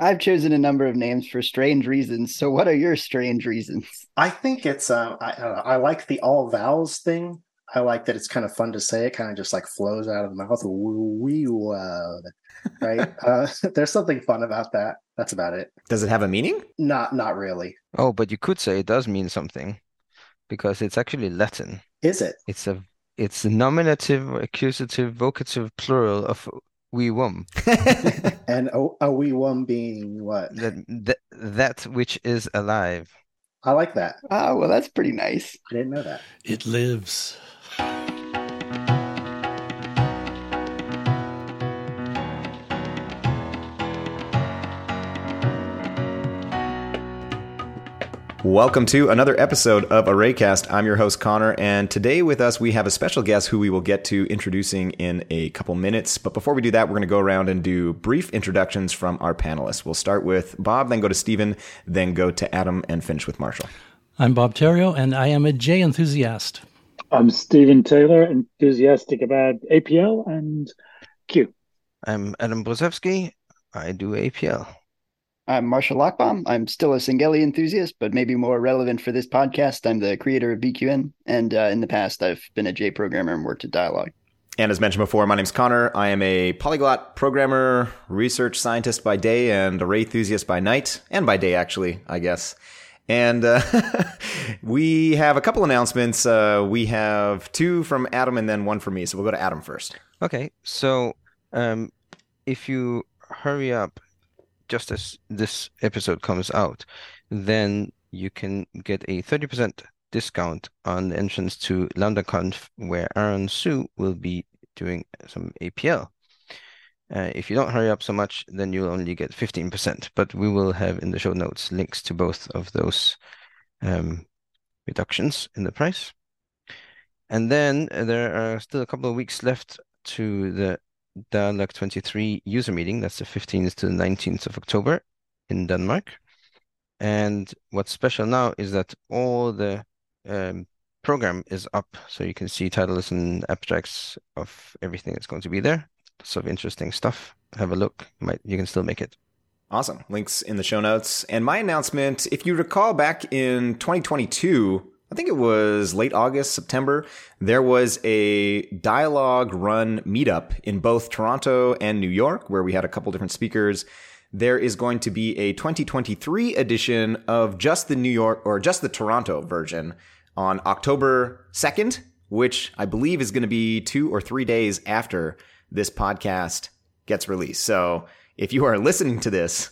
I've chosen a number of names for strange reasons. So, what are your strange reasons? I think it's uh, I, I like the all vowels thing. I like that it's kind of fun to say. It kind of just like flows out of the mouth. Wee right? uh, there's something fun about that. That's about it. Does it have a meaning? Not, not really. Oh, but you could say it does mean something, because it's actually Latin. Is it? It's a it's a nominative, accusative, vocative plural of wee wum. and a, a wee wum being what? That, that that which is alive. I like that. Oh, well, that's pretty nice. I didn't know that. It lives. Welcome to another episode of Arraycast. I'm your host, Connor, and today with us we have a special guest who we will get to introducing in a couple minutes. But before we do that, we're going to go around and do brief introductions from our panelists. We'll start with Bob, then go to Stephen, then go to Adam, and finish with Marshall. I'm Bob Therriault, and I am a J enthusiast. I'm Stephen Taylor, enthusiastic about APL and Q. I'm Adam Brudzewsky. I do APL. I'm Marshall Lochbaum. I'm still a Singeli enthusiast, but maybe more relevant for this podcast. I'm the creator of BQN, and uh, in the past, I've been a J programmer and worked at Dialog. And as mentioned before, my name's Connor. I am a polyglot programmer, research scientist by day, and array enthusiast by night, and by day, actually, I guess. And uh, we have a couple announcements. Uh, we have two from Adam and then one from me. So we'll go to Adam first. Okay, so um, if you hurry up just as this episode comes out, then you can get a 30% discount on the entrance to LambdaConf, where Aaron Hsu will be doing some APL. Uh, if you don't hurry up so much, then you'll only get 15%. But we will have in the show notes links to both of those um, reductions in the price. And then there are still a couple of weeks left to the Dialog 23 user meeting. That's the 15th to the 19th of October in Denmark. And what's special now is that all the um, program is up, so you can see titles and abstracts of everything that's going to be there. Lots of interesting stuff. Have a look. You might you can still make it. Awesome. Links in the show notes. And my announcement, if you recall back in 2022, I think it was late August, September, there was a Dialog run meetup in both Toronto and New York where we had a couple different speakers. There is going to be a 2023 edition of just the New York or just the Toronto version on October 2nd, which I believe is going to be two or three days after this podcast gets released. So if you are listening to this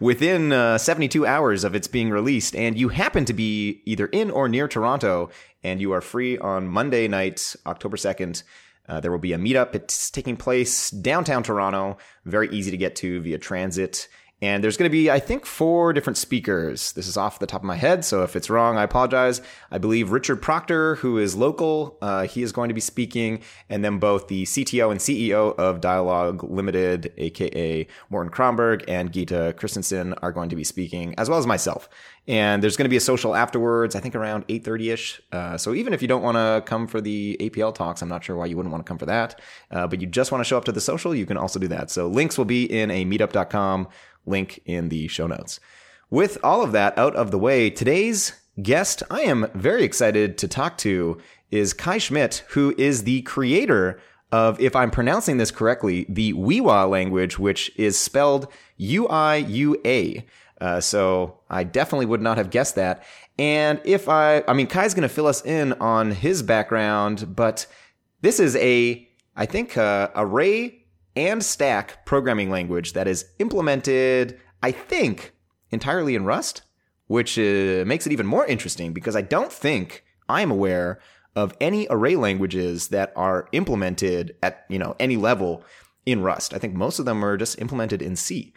within uh, 72 hours of its being released, and you happen to be either in or near Toronto, and you are free on Monday night, October 2nd, uh, there will be a meetup. It's taking place downtown Toronto, very easy to get to via transit. And there's going to be, I think, four different speakers. This is off the top of my head, so if it's wrong, I apologize. I believe Richard Proctor, who is local, uh, he is going to be speaking, and then both the CTO and CEO of Dialog Limited, aka Morten Kromberg, and Gitte Christensen are going to be speaking, as well as myself. And there's going to be a social afterwards, I think around 8.30ish. Uh, so even if you don't want to come for the APL talks, I'm not sure why you wouldn't want to come for that. Uh, but you just want to show up to the social, you can also do that. So links will be in a meetup.com link in the show notes. With all of that out of the way, today's guest I am very excited to talk to is Kai Schmidt, who is the creator of, if I'm pronouncing this correctly, the Uiua language, which is spelled U I U A. Uh, so I definitely would not have guessed that. And if I, I mean, Kai's going to fill us in on his background, but this is a, I think, uh, array and stack programming language that is implemented, I think, entirely in Rust, which uh, makes it even more interesting because I don't think I'm aware of any array languages that are implemented at you know any level in Rust. I think most of them are just implemented in C.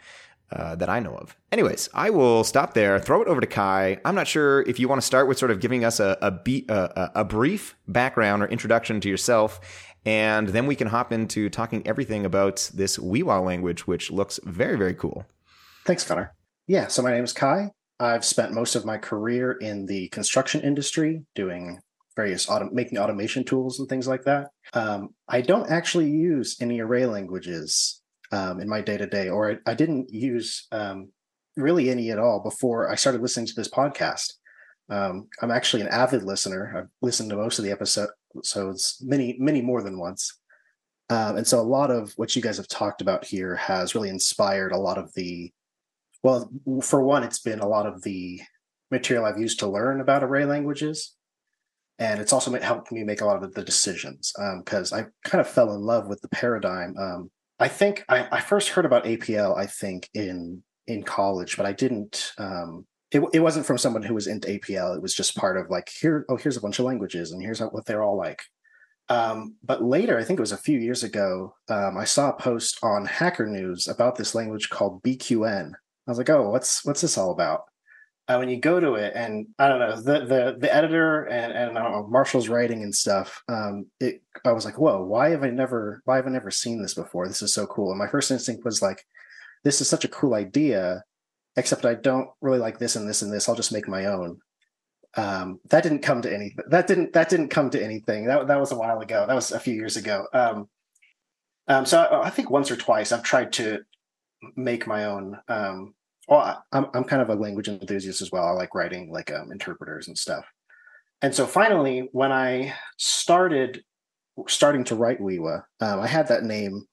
Uh, that I know of. Anyways, I will stop there. Throw it over to Kai. I'm not sure if you want to start with sort of giving us a a, beat, a, a brief background or introduction to yourself, and then we can hop into talking everything about this Uiua language, which looks very, very cool. Thanks, Connor. Yeah, so my name is Kai. I've spent most of my career in the construction industry doing various autom- making automation tools and things like that. Um, I don't actually use any array languages. um, in my day to day, or I, I, didn't use um, really any at all before I started listening to this podcast. Um, I'm actually an avid listener. I've listened to most of the episodes, many, many more than once. Um, and so a lot of what you guys have talked about here has really inspired a lot of the, well, for one, it's been a lot of the material I've used to learn about array languages. And it's also helped me make a lot of the decisions because um, I kind of fell in love with the paradigm. Um, I think I, I, first heard about APL, I think, in in college, but I didn't um, it, it wasn't from someone who was into APL. It was just part of like here, oh, here's a bunch of languages and here's what they're all like. Um, but later, I think it was a few years ago, um, I saw a post on Hacker News about this language called BQN. I was like, oh, what's what's this all about? Uh, when you go to it, and I don't know the the the editor and and know Marshall's writing and stuff. Um, it I was like, whoa, why have I never why have I never seen this before? This is so cool. And my first instinct was like, this is such a cool idea, except I don't really like this and this and this. I'll just make my own um, that didn't come to anything. That didn't that didn't come to anything. That that was a while ago. That was a few years ago. Um, um, so I, I, think once or twice I've tried to make my own. Um, well, I'm I'm kind of a language enthusiast as well. I like writing like um, interpreters and stuff. And so finally, when I started starting to write Uiua, um, I had that name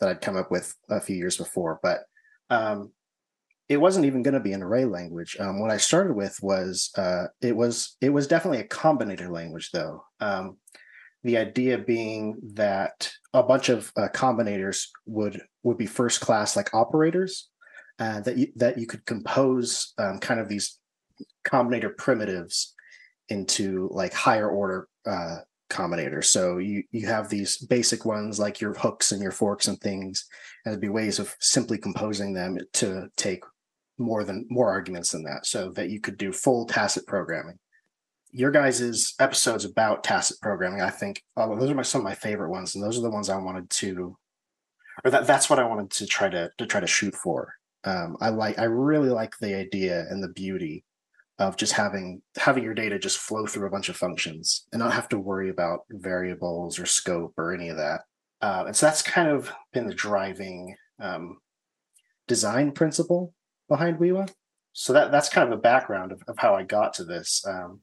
that I'd come up with a few years before, but um, it wasn't even going to be an array language. Um, what I started with was uh, it was it was definitely a combinator language, though. Um, the idea being that a bunch of uh, combinators would would be first class like operators uh, that you, that you could compose um, kind of these combinator primitives into like higher order uh, combinators. So you you have these basic ones like your hooks and your forks and things, and there'd be ways of simply composing them to take more than more arguments than that so that you could do full tacit programming. Your guys's episodes about tacit programming i think oh, those are my, some of my favorite ones and those are the ones i wanted to or that that's what i wanted to try to to try to shoot for. Um, i like i really like the idea and the beauty of just having having your data just flow through a bunch of functions and not have to worry about variables or scope or any of that. Uh, and so that's kind of been the driving um, design principle behind Uiua. So that that's kind of a background of, of how I got to this. Um,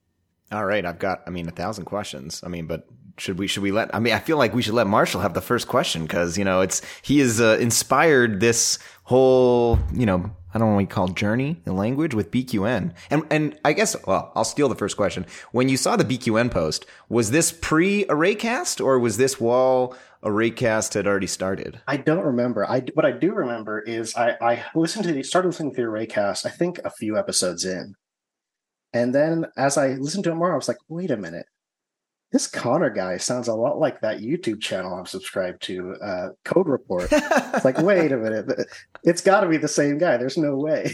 All right, I've got I mean a thousand questions. I mean, but should we should we let I mean I feel like we should let Marshall have the first question because you know it's he has uh, inspired this whole you know I don't know what you call journey in language with BQN and and I guess well I'll steal the first question when you saw the BQN post was this pre ArrayCast or was this while ArrayCast had already started? I don't remember. I what I do remember is I I listened to the started listening to the ArrayCast. I think a few episodes in, and then as I listened to it more, I was like, wait a minute, this Connor guy sounds a lot like that YouTube channel I'm subscribed to, uh, Code Report. it's like, wait a minute, it's got to be the same guy. There's no way.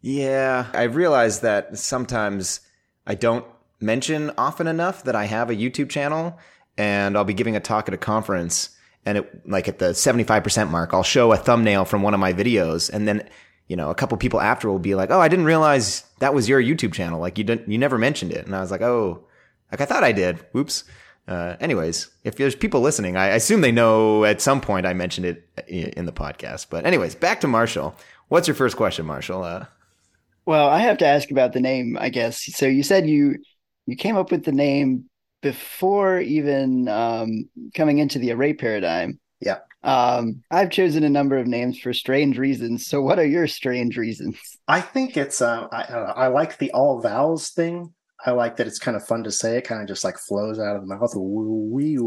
yeah, I realized that sometimes I don't mention often enough that I have a YouTube channel and I'll be giving a talk at a conference and it like at the 75% mark, I'll show a thumbnail from one of my videos and then you know, a couple people after will be like, "Oh, I didn't realize that was your YouTube channel. Like you didn't you never mentioned it." And I was like, "Oh, like I thought I did. Whoops." Uh, anyways, if there's people listening, I assume they know at some point I mentioned it in the podcast. But anyways, back to Marshall. What's your first question, Marshall? Uh, well, I have to ask about the name, I guess. So you said you you came up with the name before even um, coming into the array paradigm. Yeah. Um, I've chosen a number of names for strange reasons. So, what are your strange reasons? I think it's uh, I, I like the all vowels thing. I like that it's kind of fun to say. It kind of just like flows out of the mouth. Wee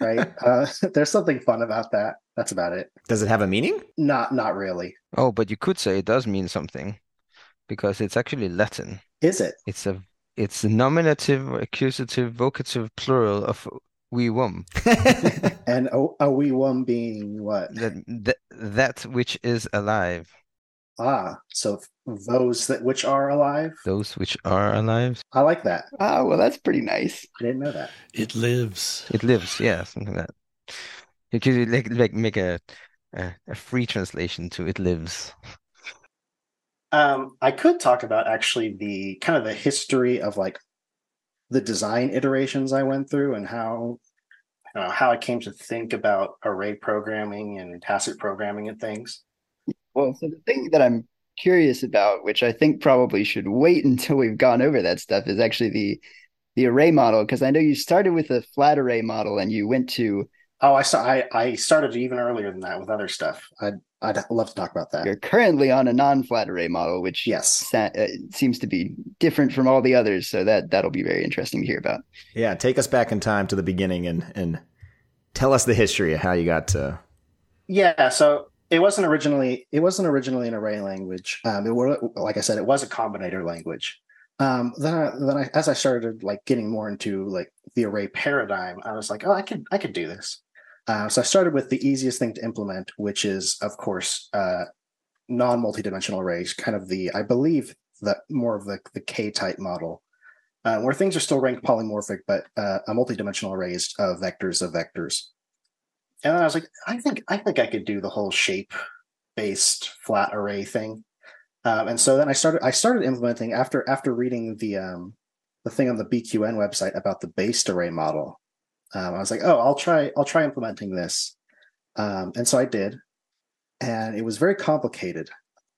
right? uh, there's something fun about that. That's about it. Does it have a meaning? Not, not really. Oh, but you could say it does mean something because it's actually Latin. Is it? It's a it's the nominative, accusative, vocative plural of we wum. and a, a we wum being what? That, that that which is alive. Ah, so those that which are alive. Those which are alive. I like that. Ah, well, that's pretty nice. I didn't know that. It lives. It lives. Yeah, something like that. You could like like make a a, a free translation to "it lives." Um, I could talk about actually the kind of the history of like the design iterations I went through and how know, how I came to think about array programming and tacit programming and things. Well, so the thing that I'm curious about, which I think probably should wait until we've gone over that stuff, is actually the the array model because I know you started with a flat array model and you went to Oh, I saw. I, I started even earlier than that with other stuff. I'd I'd love to talk about that. You're currently on a non-flat array model, which yes sa- uh, seems to be different from all the others. So that that'll be very interesting to hear about. Yeah, take us back in time to the beginning and and tell us the history of how you got to. Yeah, so it wasn't originally it wasn't originally an array language. Um, it were like I said, it was a combinator language. Um, then I, then I, as I started like getting more into like the array paradigm, I was like, oh, I could I could do this. Uh, so I started with the easiest thing to implement, which is, of course, uh, non-multidimensional arrays, kind of the, I believe, the more of the, the K-type model, uh, where things are still ranked polymorphic, but uh, a multidimensional array is of vectors of vectors. And then I was like, I think I think I could do the whole shape-based flat array thing. Um, and so then I started I started implementing after after reading the um, the thing on the BQN website about the based array model um, I was like, oh, I'll try, I'll try implementing this. Um, and so I did, and it was very complicated.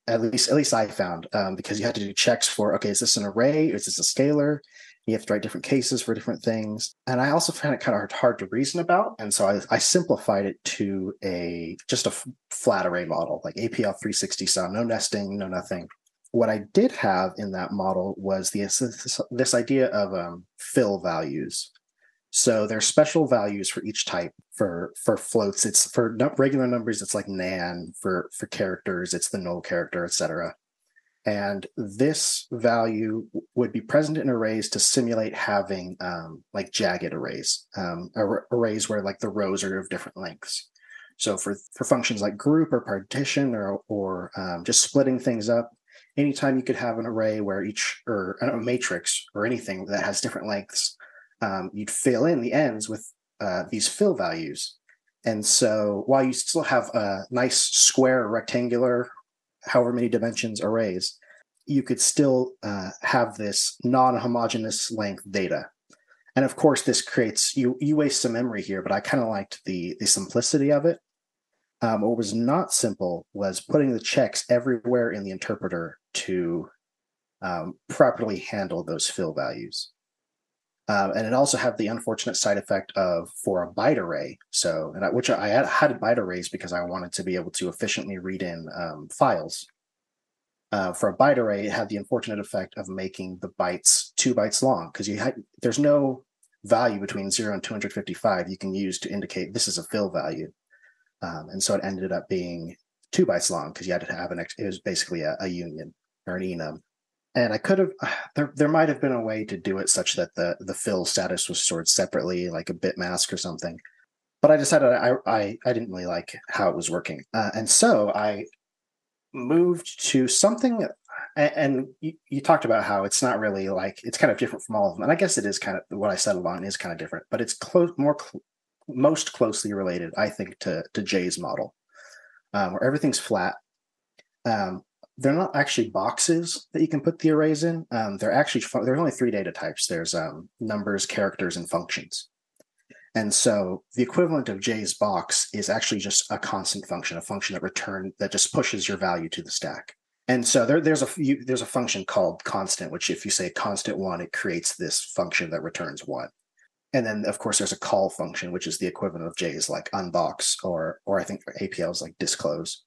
At least, at least I found um, because you had to do checks for, okay, is this an array? Is this a scalar? You have to write different cases for different things, and I also found it kind of hard to reason about. And so I, I simplified it to a just a flat array model, like APL 360 style, no nesting, no nothing. What I did have in that model was the this, this idea of um, fill values. So there's special values for each type. For for floats, it's for regular numbers. It's like nan. For for characters, it's the null character, etc. And this value would be present in arrays to simulate having um, like jagged arrays, um, ar- arrays where like the rows are of different lengths. So for for functions like group or partition or or um, just splitting things up, anytime you could have an array where each or a matrix or anything that has different lengths um, you'd fill in the ends with uh, these fill values. And so while you still have a nice square, rectangular, however many dimensions arrays, you could still uh, have this non-homogeneous length data. And of course, this creates you you waste some memory here, but I kind of liked the the simplicity of it. Um, what was not simple was putting the checks everywhere in the interpreter to um, properly handle those fill values. Um, and it also had the unfortunate side effect of for a byte array. So, and I, which I had, had byte arrays because I wanted to be able to efficiently read in um, files. Uh, for a byte array, it had the unfortunate effect of making the bytes two bytes long because you had there's no value between zero and 255 you can use to indicate this is a fill value. Um, and so it ended up being two bytes long because you had to have an, it was basically a, a union or an enum and I could have there there might have been a way to do it such that the the fill status was stored separately, like a bit mask or something. But I decided I I, I didn't really like how it was working, uh, and so I moved to something. And, and you, you, talked about how it's not really like it's kind of different from all of them, and I guess it is kind of what I settled on is kind of different, but it's close more cl- most closely related, I think, to to J's model, um, where everything's flat. Um, they're not actually boxes that you can put the arrays in. Um, they're actually there's only three data types. There's um, numbers, characters, and functions. And so the equivalent of J's box is actually just a constant function, a function that return that just pushes your value to the stack. And so there, there's a you, there's a function called constant, which if you say constant one, it creates this function that returns one. And then of course there's a call function, which is the equivalent of J's like unbox or or I think APL is like disclose.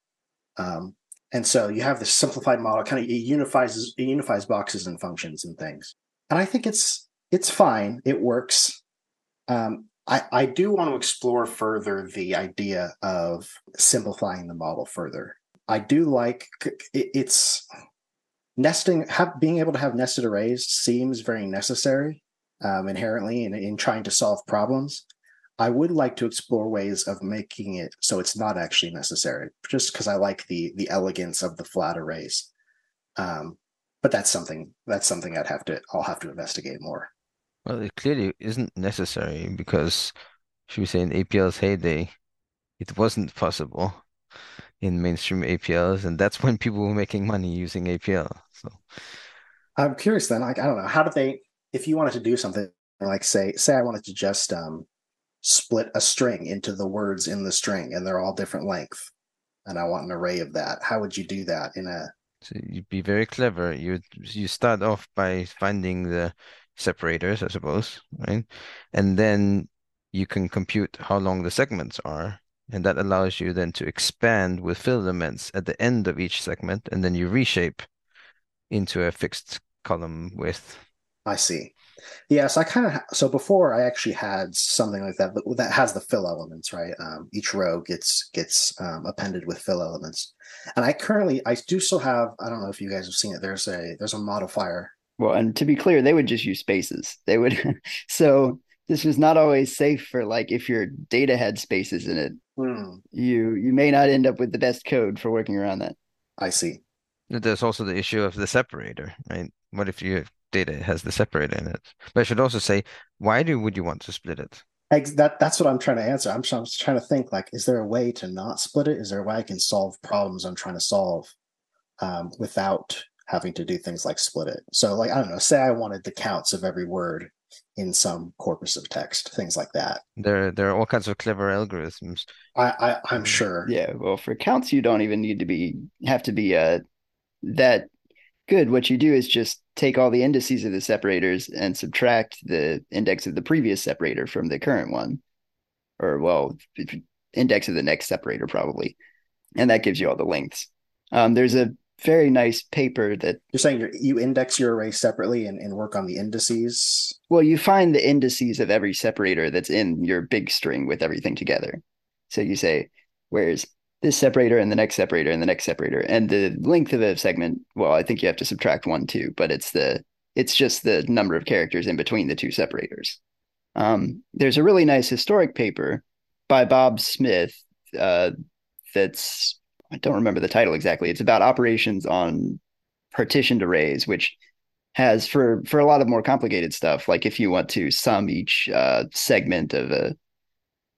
Um, and so you have this simplified model, kind of it unifies it unifies boxes and functions and things. And I think it's it's fine. It works. Um, I, I do want to explore further the idea of simplifying the model further. I do like it, it's nesting, have, being able to have nested arrays seems very necessary um, inherently in, in trying to solve problems. I would like to explore ways of making it so it's not actually necessary, just because I like the the elegance of the flat arrays. Um, but that's something that's something I'd have to I'll have to investigate more. Well, it clearly isn't necessary because, should we say, in APL's heyday, it wasn't possible in mainstream APLs, and that's when people were making money using APL. So, I'm curious then. Like, I don't know, how did they? If you wanted to do something like say say I wanted to just um split a string into the words in the string and they're all different length and I want an array of that. How would you do that in a So you'd be very clever. You you start off by finding the separators, I suppose, right? And then you can compute how long the segments are, and that allows you then to expand with fill elements at the end of each segment, and then you reshape into a fixed column width. I see. Yes, I kind of so before I actually had something like that that, that has the fill elements, right? Um, each row gets gets um, appended with fill elements, and I currently I do still have I don't know if you guys have seen it. There's a there's a modifier. Well, and to be clear, they would just use spaces. They would so this was not always safe for like if your data had spaces in it, Hmm, you you may not end up with the best code for working around that. I see. There's also the issue of the separator, right? What if your data has the separator in it? But I should also say, why do would you want to split it? That that's what I'm trying to answer. I'm, I'm trying to think like, is there a way to not split it? Is there a way I can solve problems I'm trying to solve um, without having to do things like split it? So, like, I don't know. Say I wanted the counts of every word in some corpus of text, things like that. There there are all kinds of clever algorithms. I, I I'm sure. Yeah, well, for counts, you don't even need to be have to be uh that good. What you do is just take all the indices of the separators and subtract the index of the previous separator from the current one, or well, index of the next separator probably, and that gives you all the lengths. Um, there's a very nice paper that You're saying you're, you index your array separately and, and work on the indices. well, you find the indices of every separator that's in your big string with everything together. So you say, where's this separator and the next separator and the next separator and the length of a segment? Well, I think you have to subtract one too, but it's the it's just the number of characters in between the two separators. Um, there's a really nice historic paper by Bob Smith uh, that's I don't remember the title exactly. It's about operations on partitioned arrays, which has for for a lot of more complicated stuff, like if you want to sum each uh, segment of a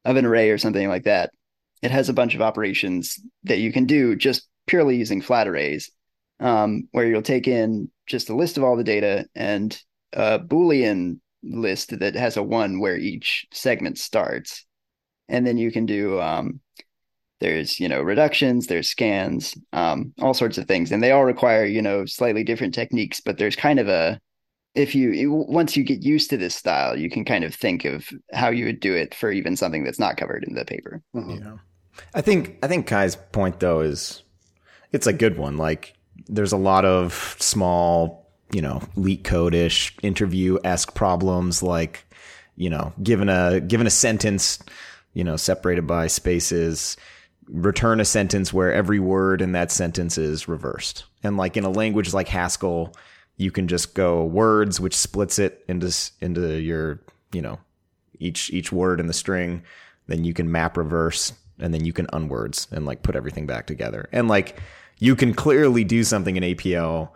of an array or something like that, it has a bunch of operations that you can do just purely using flat arrays, um, where you'll take in just a list of all the data and a Boolean list that has a one where each segment starts, and then you can do um, there's you know reductions there's scans um, all sorts of things and they all require you know slightly different techniques but there's kind of a if you once you get used to this style you can kind of think of how you would do it for even something that's not covered in the paper Mhm. Yeah. I think I think Kai's point though is it's a good one. Like there's a lot of small, you know, LeetCode ish interview esque problems like, you know, given a given a sentence, you know, separated by spaces, return a sentence where every word in that sentence is reversed. And like in a language like Haskell, you can just go words, which splits it into into your, you know, each each word in the string. Then you can map reverse, and then you can unwords and like put everything back together. And like you can clearly do something in APL,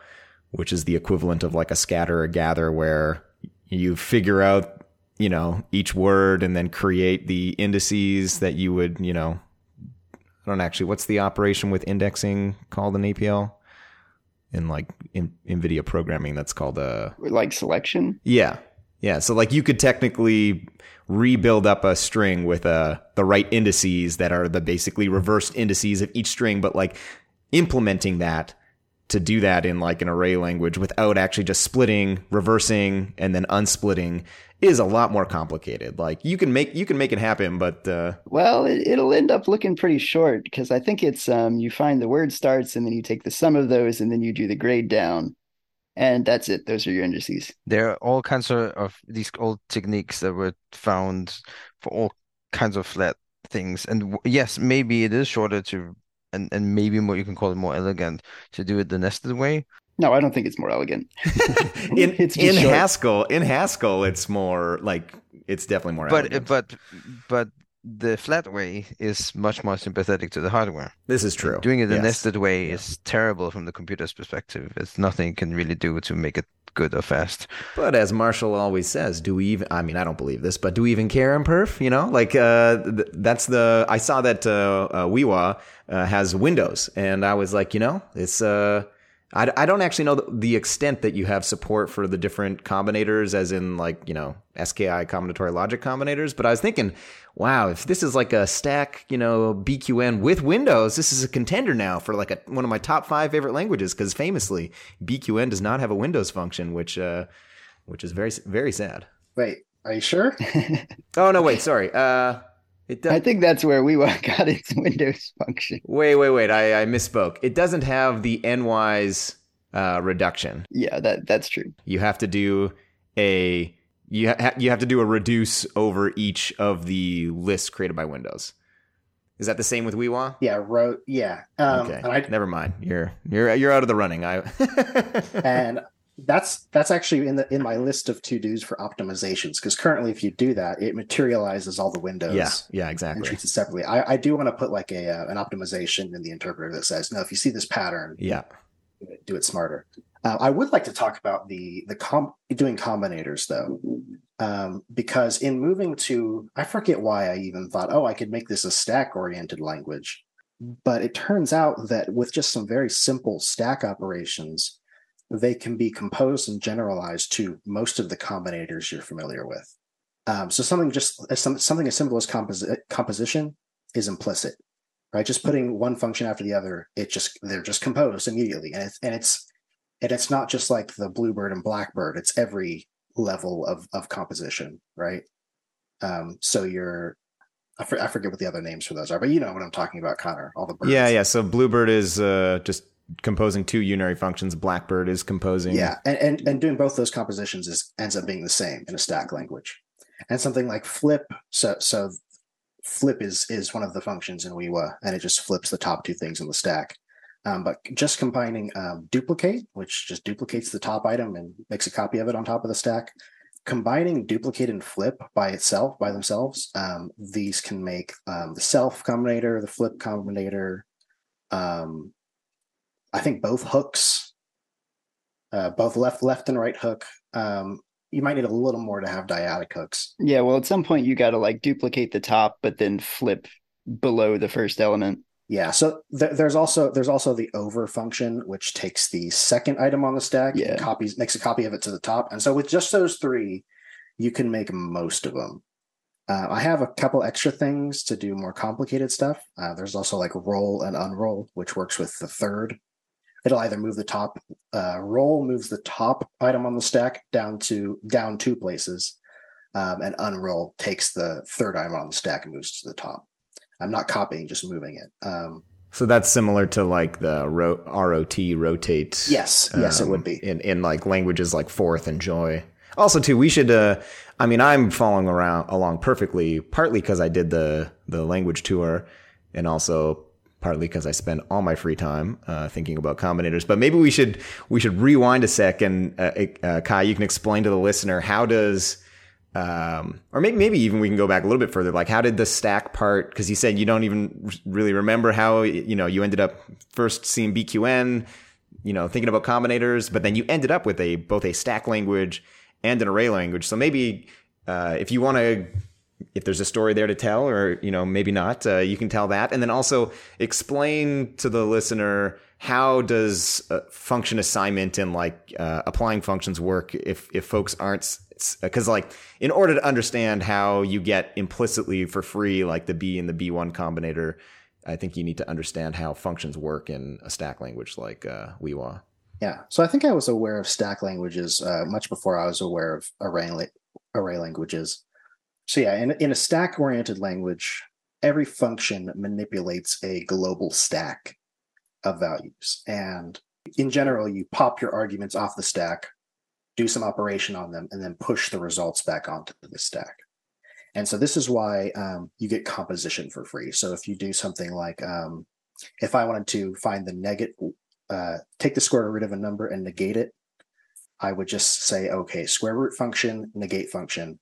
which is the equivalent of like a scatter or gather, where you figure out, you know, each word and then create the indices that you would, you know, I don't actually. What's the operation with indexing called in APL? In like in NVIDIA programming, that's called a like selection yeah. Yeah. So like you could technically rebuild up a string with uh the right indices that are the basically reversed indices of each string, but like implementing that to do that in like an array language without actually just splitting, reversing, and then unsplitting is a lot more complicated. Like you can make you can make it happen, but uh well it, it'll end up looking pretty short because i think it's um you find the word starts and then you take the sum of those and then you do the grade down and that's it those are your indices There are all kinds of, of these old techniques that were found for all kinds of flat things. And w- yes, maybe it is shorter to, and, and maybe more, you can call it more elegant to do it the nested way. no i don't think it's more elegant in It's in short. Haskell, in Haskell it's more like it's definitely more But elegant. but but the flat way is much more sympathetic to the hardware. this is true. Doing it the Yes. nested way Yeah. is terrible from the computer's perspective. It's nothing you can really do to make it good or fast. But as Marshall always says, do we even? I mean, I don't believe this, but do we even care in perf? You know, like uh, th- that's the. I saw that uh, uh, Uiua uh, has Windows, and I was like, you know, it's. Uh, I, I don't actually know the, extent that you have support for the different combinators, as in like you know SKI combinatorial logic combinators. But I was thinking, wow, if this is like a stack, you know, BQN with Windows, this is a contender now for like a, one of my top five favorite languages. Because famously, BQN does not have a Windows function, which uh, which is very very sad. Wait, are you sure? Oh no, wait, sorry. Uh, it does. I think that's where we got its Windows function. Wait, wait, wait. I, I misspoke. It doesn't have the NWise uh, reduction. Yeah, that that's true. You have to do a you ha- you have to do a reduce over each of the lists created by Windows. Is that the same with Uiua? yeah, wrote. Yeah. Um, okay, and I never mind. You're you're you're out of the running. I and that's that's actually in the in my list of to dos for optimizations because currently if you do that it materializes all the windows yeah yeah exactly. and treats it separately. I, I do want to put like a uh, an optimization in the interpreter that says no if you see this pattern yeah. do it, do it smarter. Uh, i would like to talk about the the com doing combinators though. Um, because in moving to i forget why i even thought oh i could make this a stack oriented language. But it turns out that with just some very simple stack operations they can be composed and generalized to most of the combinators you're familiar with. Um, so something just as some, something as simple as composi- composition is implicit, right? Just putting one function after the other, it just they're just composed immediately, and it's and it's and it's not just like the bluebird and blackbird; it's every level of of composition, right? Um, so you're I, for, I forget what the other names for those are, but you know what I'm talking about, Connor. All the birds. yeah yeah. So Bluebird is uh, just composing two unary functions. Blackbird is composing. Yeah, and, and and doing both those compositions is ends up being the same in a stack language. And something like flip, so so flip is is one of the functions in Uiua, and it just flips the top two things in the stack. Um, but just combining um, duplicate, which just duplicates the top item and makes a copy of it on top of the stack, combining duplicate and flip by itself, by themselves, um, these can make um, the self combinator, the flip combinator, um, I think both hooks, uh, both left, left and right hook. Um, you might need a little more to have dyadic hooks. Yeah, well, at some point you got to like duplicate the top, but then flip below the first element. Yeah. So th- there's also there's also the over function, which takes the second item on the stack, Yeah. and copies makes a copy of it to the top. And so with just those three, you can make most of them. Uh, I have a couple extra things to do more complicated stuff. Uh, there's also like roll and unroll, which works with the third. It'll either move the top uh, roll moves the top item on the stack down to down two places, um, and unroll takes the third item on the stack and moves to the top. I'm not copying, just moving it. Um, So that's similar to like the ro- ROT rotate. yes, yes, it um, would be. in in like languages like Forth and Joy. Also, too, we should. Uh, I mean, I'm following around along perfectly, partly because I did the the language tour, and also partly because I spend all my free time uh, thinking about combinators. But maybe we should we should rewind a sec and uh, uh, Kai, you can explain to the listener how does. Um, or maybe maybe even we can go back a little bit further. Like, how did the stack part? Because you said you don't even really remember how you know you ended up first seeing BQN, you know, thinking about combinators, but then you ended up with a both a stack language and an array language. So maybe uh, if you want to, if there's a story there to tell, or you know, maybe not, uh, you can tell that, and then also explain to the listener how does uh, function assignment and like uh, applying functions work if if folks aren't because like in order to understand how you get implicitly for free like the b and the b1 combinator i think you need to understand how functions work in a stack language like uh, Uiua Yeah. So I think I was aware of stack languages uh, much before I was aware of array array languages. So yeah, in in a stack oriented language, every function manipulates a global stack of values, and in general, you pop your arguments off the stack, do some operation on them, and then push the results back onto the stack. And so this is why um, you get composition for free. So if you do something like um, if I wanted to find the negative uh, take the square root of a number and negate it, I would just say, okay, square root function, negate function.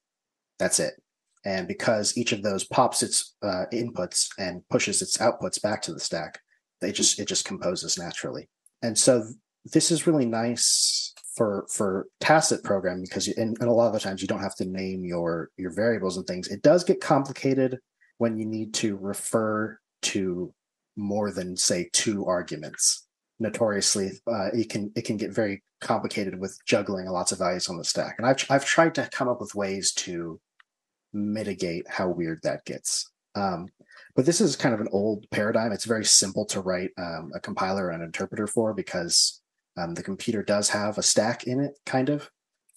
That's it. And because each of those pops its uh, inputs and pushes its outputs back to the stack, they just it just composes naturally. And so th- this is really nice for for tacit programming because you, and, and a lot of the times you don't have to name your your variables and things. It does get complicated when you need to refer to more than say two arguments notoriously uh, it can it can get very complicated with juggling lots of values on the stack. And I've I've tried to come up with ways to mitigate how weird that gets. Um, but this is kind of an old paradigm. It's very simple to write um, a compiler and an interpreter for because um, the computer does have a stack in it, kind of,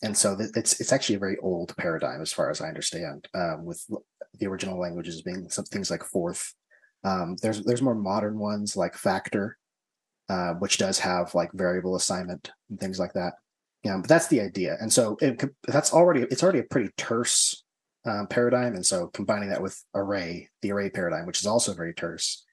and so th- it's it's actually a very old paradigm as far as I understand. Um, with the original languages being some things like Forth. Um, there's there's more modern ones like Factor, uh, which does have like variable assignment and things like that. Yeah, but that's the idea, and so it, that's already it's already a pretty terse um, paradigm, and so combining that with array, the array paradigm, which is also very terse,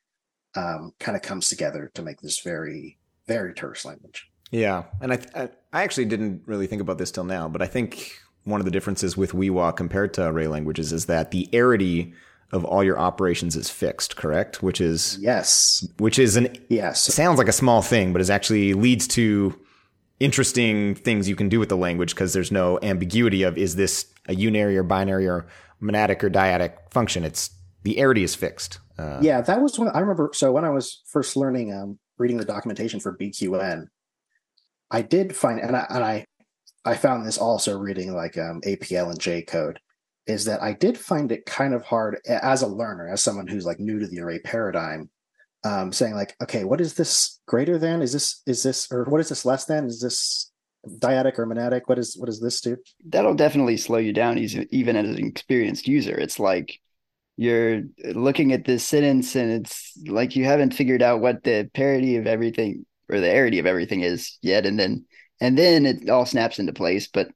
um, kind of comes together to make this very very terse language. Yeah, and I, I I actually didn't really think about this till now, but I think one of the differences with Uiua compared to array languages is that the arity of all your operations is fixed, correct? Which is yes, which is an yes sounds like a small thing, but is actually leads to interesting things you can do with the language because there's no ambiguity of is this a unary or binary or monadic or dyadic function. It's the arity is fixed. Uh, yeah, that was when I remember. So when I was first learning, um, reading the documentation for BQN, I did find, and I, and I, I found this also reading like um, APL and J code, is that I did find it kind of hard as a learner, as someone who's like new to the array paradigm, um, saying like, okay, what is this greater than? Is this is this or what is this less than? Is this dyadic or monadic? What is what does this do? That'll definitely slow you down, even as an experienced user. It's like you're looking at this sentence and it's like you haven't figured out what the parity of everything or the arity of everything is yet, and then and then it all snaps into place. But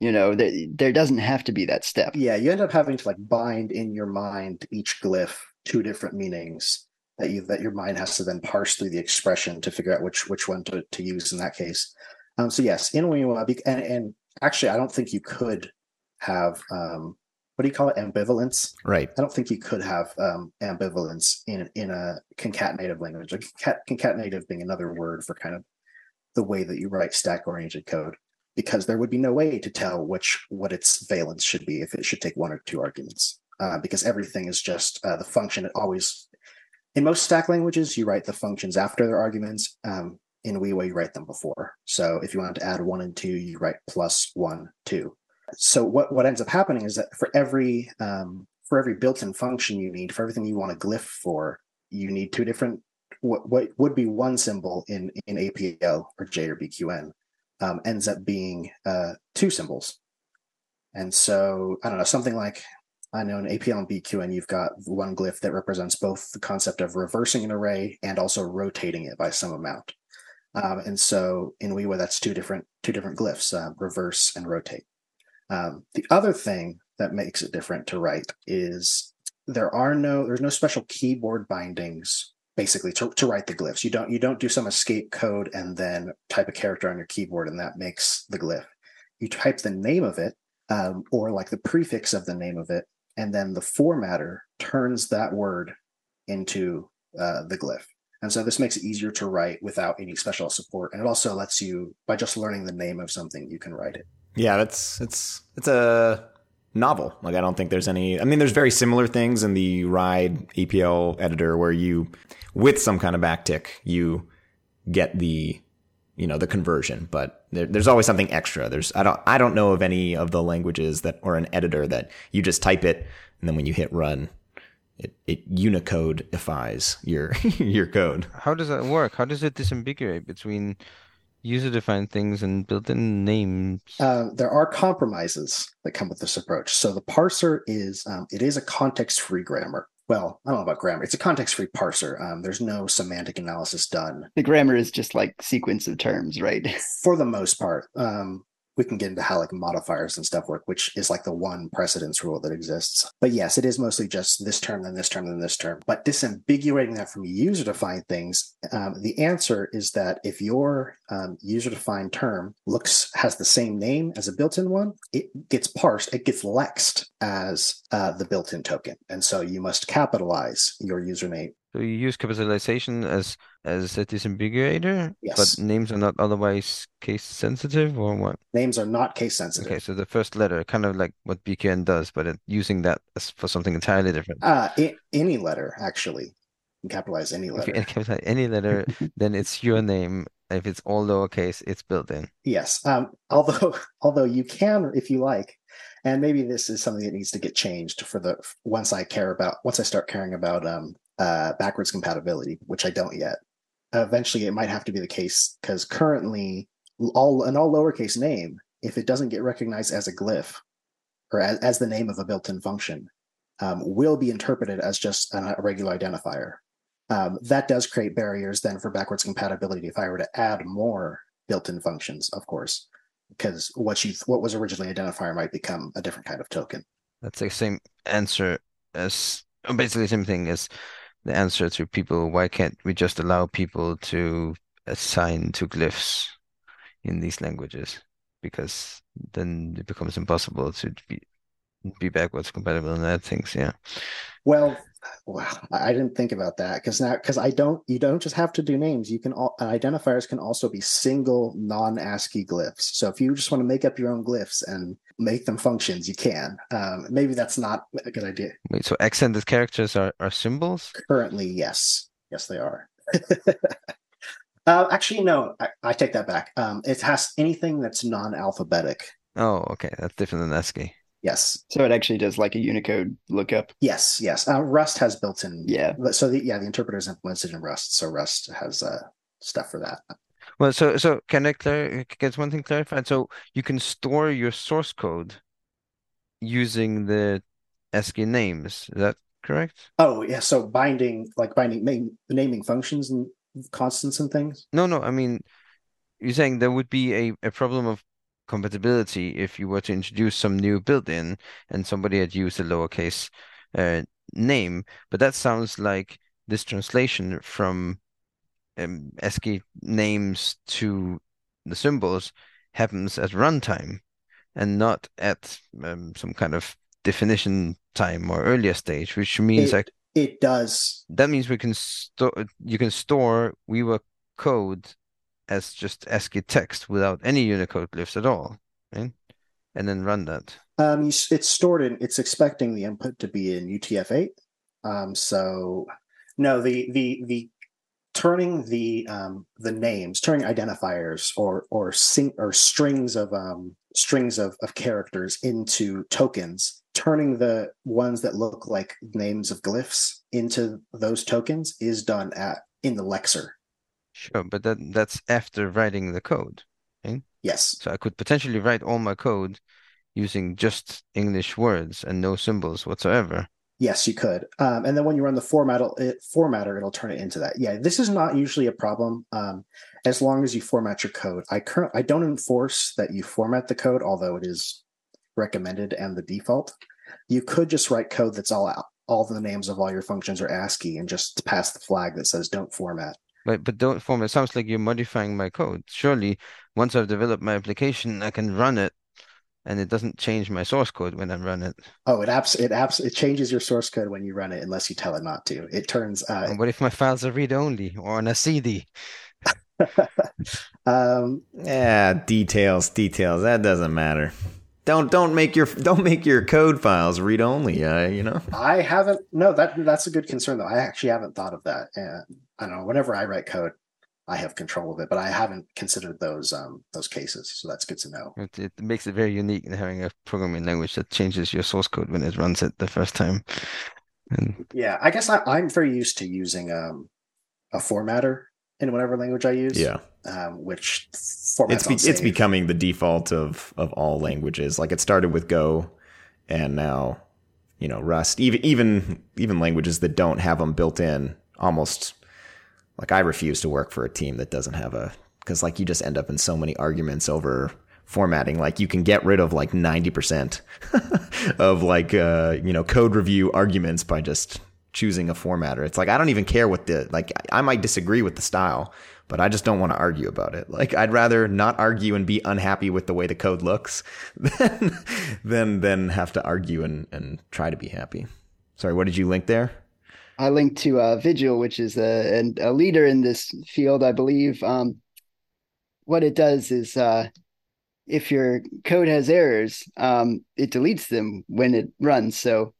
you know, there, there doesn't have to be that step. Yeah, you end up having to like bind in your mind each glyph two different meanings that you that your mind has to then parse through the expression to figure out which which one to, to use in that case. Um, so yes, in and, and actually, I don't think you could have um, what do you call it ambivalence? Right. I don't think you could have um, ambivalence in in a concatenative language. Like concatenative being another word for kind of the way that you write stack oriented code, because there would be no way to tell which what its valence should be if it should take one or two arguments. Uh, because everything is just uh, the function. It always in most stack languages, you write the functions after their arguments. Um, in Uiua, you write them before. So if you want to add one and two, you write plus one, two. So what, what ends up happening is that for every um, for every built-in function you need, for everything you want a glyph for, you need two different what, what would be one symbol in in APL or J or BQN um, ends up being uh, two symbols. And so I don't know something like I know in APL and BQN, you've got one glyph that represents both the concept of reversing an array and also rotating it by some amount. Um, and so in Uiua, that's two different two different glyphs, uh, reverse and rotate. Um, the other thing that makes it different to write is there are no there's no special keyboard bindings basically to, to write the glyphs. You don't you don't do some escape code and then type a character on your keyboard and that makes the glyph. You type the name of it um, or like the prefix of the name of it and then the formatter turns that word into uh, the glyph. And so this makes it easier to write without any special support, and it also lets you, by just learning the name of something, you can write it. Yeah, that's it's it's a novel. Like I don't think there's any. I mean, there's very similar things in the Ride APL editor where you, with some kind of backtick, you get the you know the conversion but there, there's always something extra there's i don't i don't know of any of the languages that or an editor that you just type it and then when you hit run it, it unicodeifies your your code how does that work how does it disambiguate between user defined things and built-in names uh, there are compromises that come with this approach so the parser is um, it is a context free grammar well, I don't know about grammar. It's a context free parser. Um, there's no semantic analysis done. The grammar is just like sequence of terms, right? For the most part. Um, we can get into how like modifiers and stuff work, which is like the one precedence rule that exists. But yes, it is mostly just this term, then this term, then this term. But disambiguating that from user defined things, um, the answer is that if your um, user defined term looks has the same name as a built in one, it gets parsed, it gets lexed as uh, the built in token. And so you must capitalize your username so you use capitalization as as a disambiguator, yes. but names are not otherwise case sensitive, or what? Names are not case sensitive. Okay, so the first letter, kind of like what BQN does, but it, using that for something entirely different. Uh, any letter actually. can capitalize any If letter. you capitalize any letter, then it's your name. If it's all lowercase, it's built in. Yes. Um, although although you can, if you like, and maybe this is something that needs to get changed for the once I care about once I start caring about um, uh, backwards compatibility, which I don't yet. Eventually, it might have to be the case because currently, all an all lowercase name, if it doesn't get recognized as a glyph or as, as the name of a built-in function, um, will be interpreted as just a regular identifier. Um, that does create barriers then for backwards compatibility if I were to add more built-in functions, of course, because what you what was originally identifier might become a different kind of token. That's the same answer as basically the same thing as the answer to people. Why can't we just allow people to assign to glyphs in these languages? Because then it becomes impossible to be be backwards compatible and that things. Yeah. Well, wow, I didn't think about that because now because I don't you don't just have to do names. You can all identifiers can also be single non ASCII glyphs. So if you just want to make up your own glyphs and make them functions, you can. Um, maybe that's not a good idea. Wait, so accented characters are, are symbols? Currently, yes, yes, they are. uh, actually, no, I, I, take that back. Um, it has anything that's non-alphabetic. Oh, okay, that's different than ASCII. Yes. So it actually does like a Unicode lookup. Yes, yes. Uh, Rust has built-in. Yeah. So the, yeah, the interpreter is implemented in Rust, so Rust has uh, stuff for that. Well, so so can I clar- get one thing clarified? So you can store your source code using the ASCII names. Is that correct? Oh yeah. So binding, like binding, name, naming functions and constants and things. No, no. I mean, you're saying there would be a, a problem of compatibility if you were to introduce some new built-in and somebody had used a lowercase uh, name, but that sounds like this translation from um, ASCII names to the symbols happens at runtime and not at um, some kind of definition time or earlier stage, which means it, like it does. That means we can store you can store Uiua code as just ASCII text without any Unicode glyphs at all, right? And then run that. Um, it's stored in. It's expecting the input to be in UTF-8. Um, so no, the the the turning the um, the names, turning identifiers or or sing, or strings of um, strings of, of characters into tokens, turning the ones that look like names of glyphs into those tokens is done at in the lexer. Sure, but that that's after writing the code, right? Yes. So I could potentially write all my code using just English words and no symbols whatsoever. Yes, you could. Um, and then when you run the format, it, formatter, it'll turn it into that. Yeah, this is not usually a problem um, as long as you format your code. I current I don't enforce that you format the code, although it is recommended and the default. You could just write code that's all out. All the names of all your functions are ASCII and just pass the flag that says don't format. But but don't form. It sounds like you're modifying my code. Surely, once I've developed my application, I can run it and it doesn't change my source code when I run it. Oh, it apps it apps it changes your source code when you run it unless you tell it not to. It turns. Uh, what if my files are read only or on a CD? um, yeah, details, details. That doesn't matter. Don't don't make your don't make your code files read only. Uh, you know. I haven't. No, that that's a good concern though. I actually haven't thought of that. And I don't know. Whenever I write code, I have control of it, but I haven't considered those um, those cases. So that's good to know. It, it makes it very unique in having a programming language that changes your source code when it runs it the first time. And yeah, I guess I, am very used to using um, a formatter in whatever language I use. Yeah, um, which formats it's be, it's becoming the default of of all languages. Like it started with Go, and now you know Rust. Even even even languages that don't have them built in almost like I refuse to work for a team that doesn't have a because like you just end up in so many arguments over formatting. Like you can get rid of like ninety percent of like uh, you know code review arguments by just choosing a formatter. It's like I don't even care what the like I might disagree with the style, but I just don't want to argue about it. Like I'd rather not argue and be unhappy with the way the code looks than than than have to argue and and try to be happy. Sorry, what did you link there? I linked to uh, Vigil, which is a, a leader in this field, I believe. Um, what it does is uh, if your code has errors, um, it deletes them when it runs. So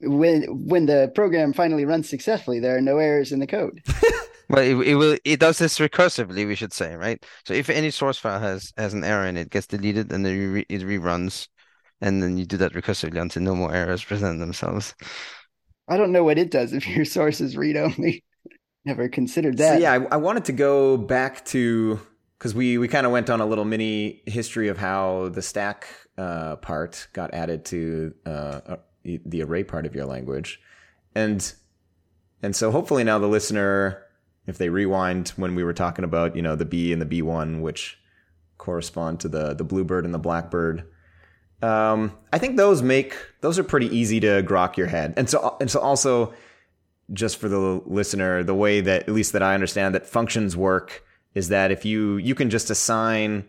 when when the program finally runs successfully, there are no errors in the code. Well, it, it will it does this recursively, we should say, right? So if any source file has has an error in it, gets deleted and then re it reruns, and then you do that recursively until no more errors present themselves. I don't know what it does if your source is read only. Never considered that. So yeah, I, I wanted to go back to because we we kind of went on a little mini history of how the stack uh, part got added to uh, the array part of your language, and and so hopefully now the listener if they rewind when we were talking about you know the B and the B1, which correspond to the the bluebird and the blackbird. Um, I think those make those are pretty easy to grok your head, and so and so also just for the listener, the way that at least that I understand that functions work is that if you you can just assign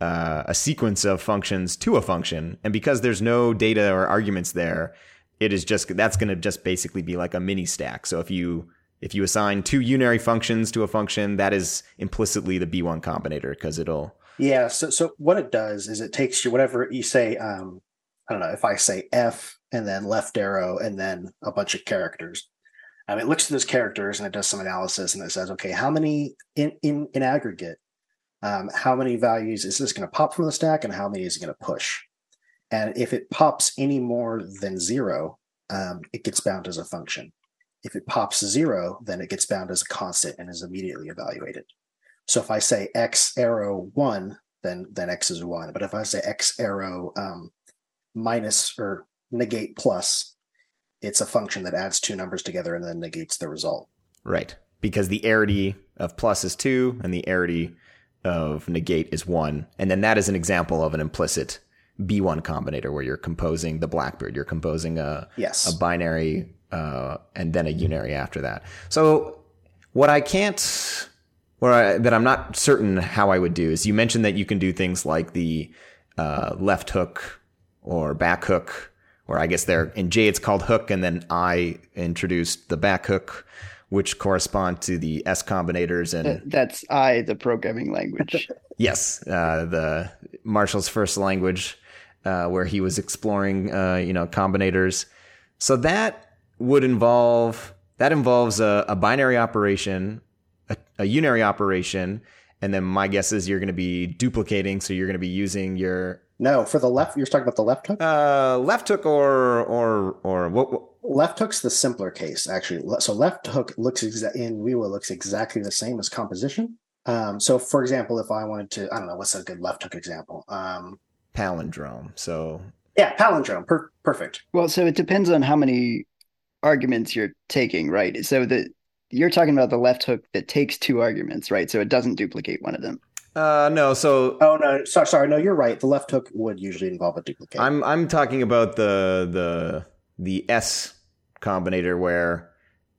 uh, a sequence of functions to a function, and because there's no data or arguments there, it is just that's going to just basically be like a mini stack. So if you if you assign two unary functions to a function, that is implicitly the B1 combinator because it'll. Yeah. So, so what it does is it takes you whatever you say. Um, I don't know if I say F and then left arrow and then a bunch of characters. Um, it looks at those characters and it does some analysis and it says, okay, how many in in in aggregate, um, how many values is this going to pop from the stack and how many is it going to push? And if it pops any more than zero, um, it gets bound as a function. If it pops zero, then it gets bound as a constant and is immediately evaluated. So if I say x arrow one, then then x is one. But if I say x arrow um, minus or negate plus, it's a function that adds two numbers together and then negates the result. Right, because the arity of plus is two and the arity of negate is one, and then that is an example of an implicit B1 combinator where you're composing the Blackbird. You're composing a yes. a binary uh, and then a unary after that. So what I can't, or I, that I'm not certain how I would do is you mentioned that you can do things like the uh, left hook or back hook, or I guess there in J it's called hook, and then I introduced the back hook, which correspond to the S combinators and that's I, the programming language. yes, uh, the Marshall's first language, uh, where he was exploring, uh, you know, combinators. So that would involve that involves a, a binary operation, a, a, unary operation, and then my guess is you're going to be duplicating. So you're going to be using your no for the left. You're talking about the left hook. Uh, left hook or or or what? what? Left hook's the simpler case actually. So left hook looks exa- in Uiua looks exactly the same as composition. Um, so for example, if I wanted to, I don't know, what's a good left hook example? Um, palindrome. So yeah, palindrome. Per- perfect. Well, so it depends on how many arguments you're taking, right? So that you're talking about the left hook that takes two arguments, right? So it doesn't duplicate one of them. Uh, no. So oh no, sorry, sorry, no, you're right. The left hook would usually involve a duplicate. I'm I'm talking about the the the S combinator where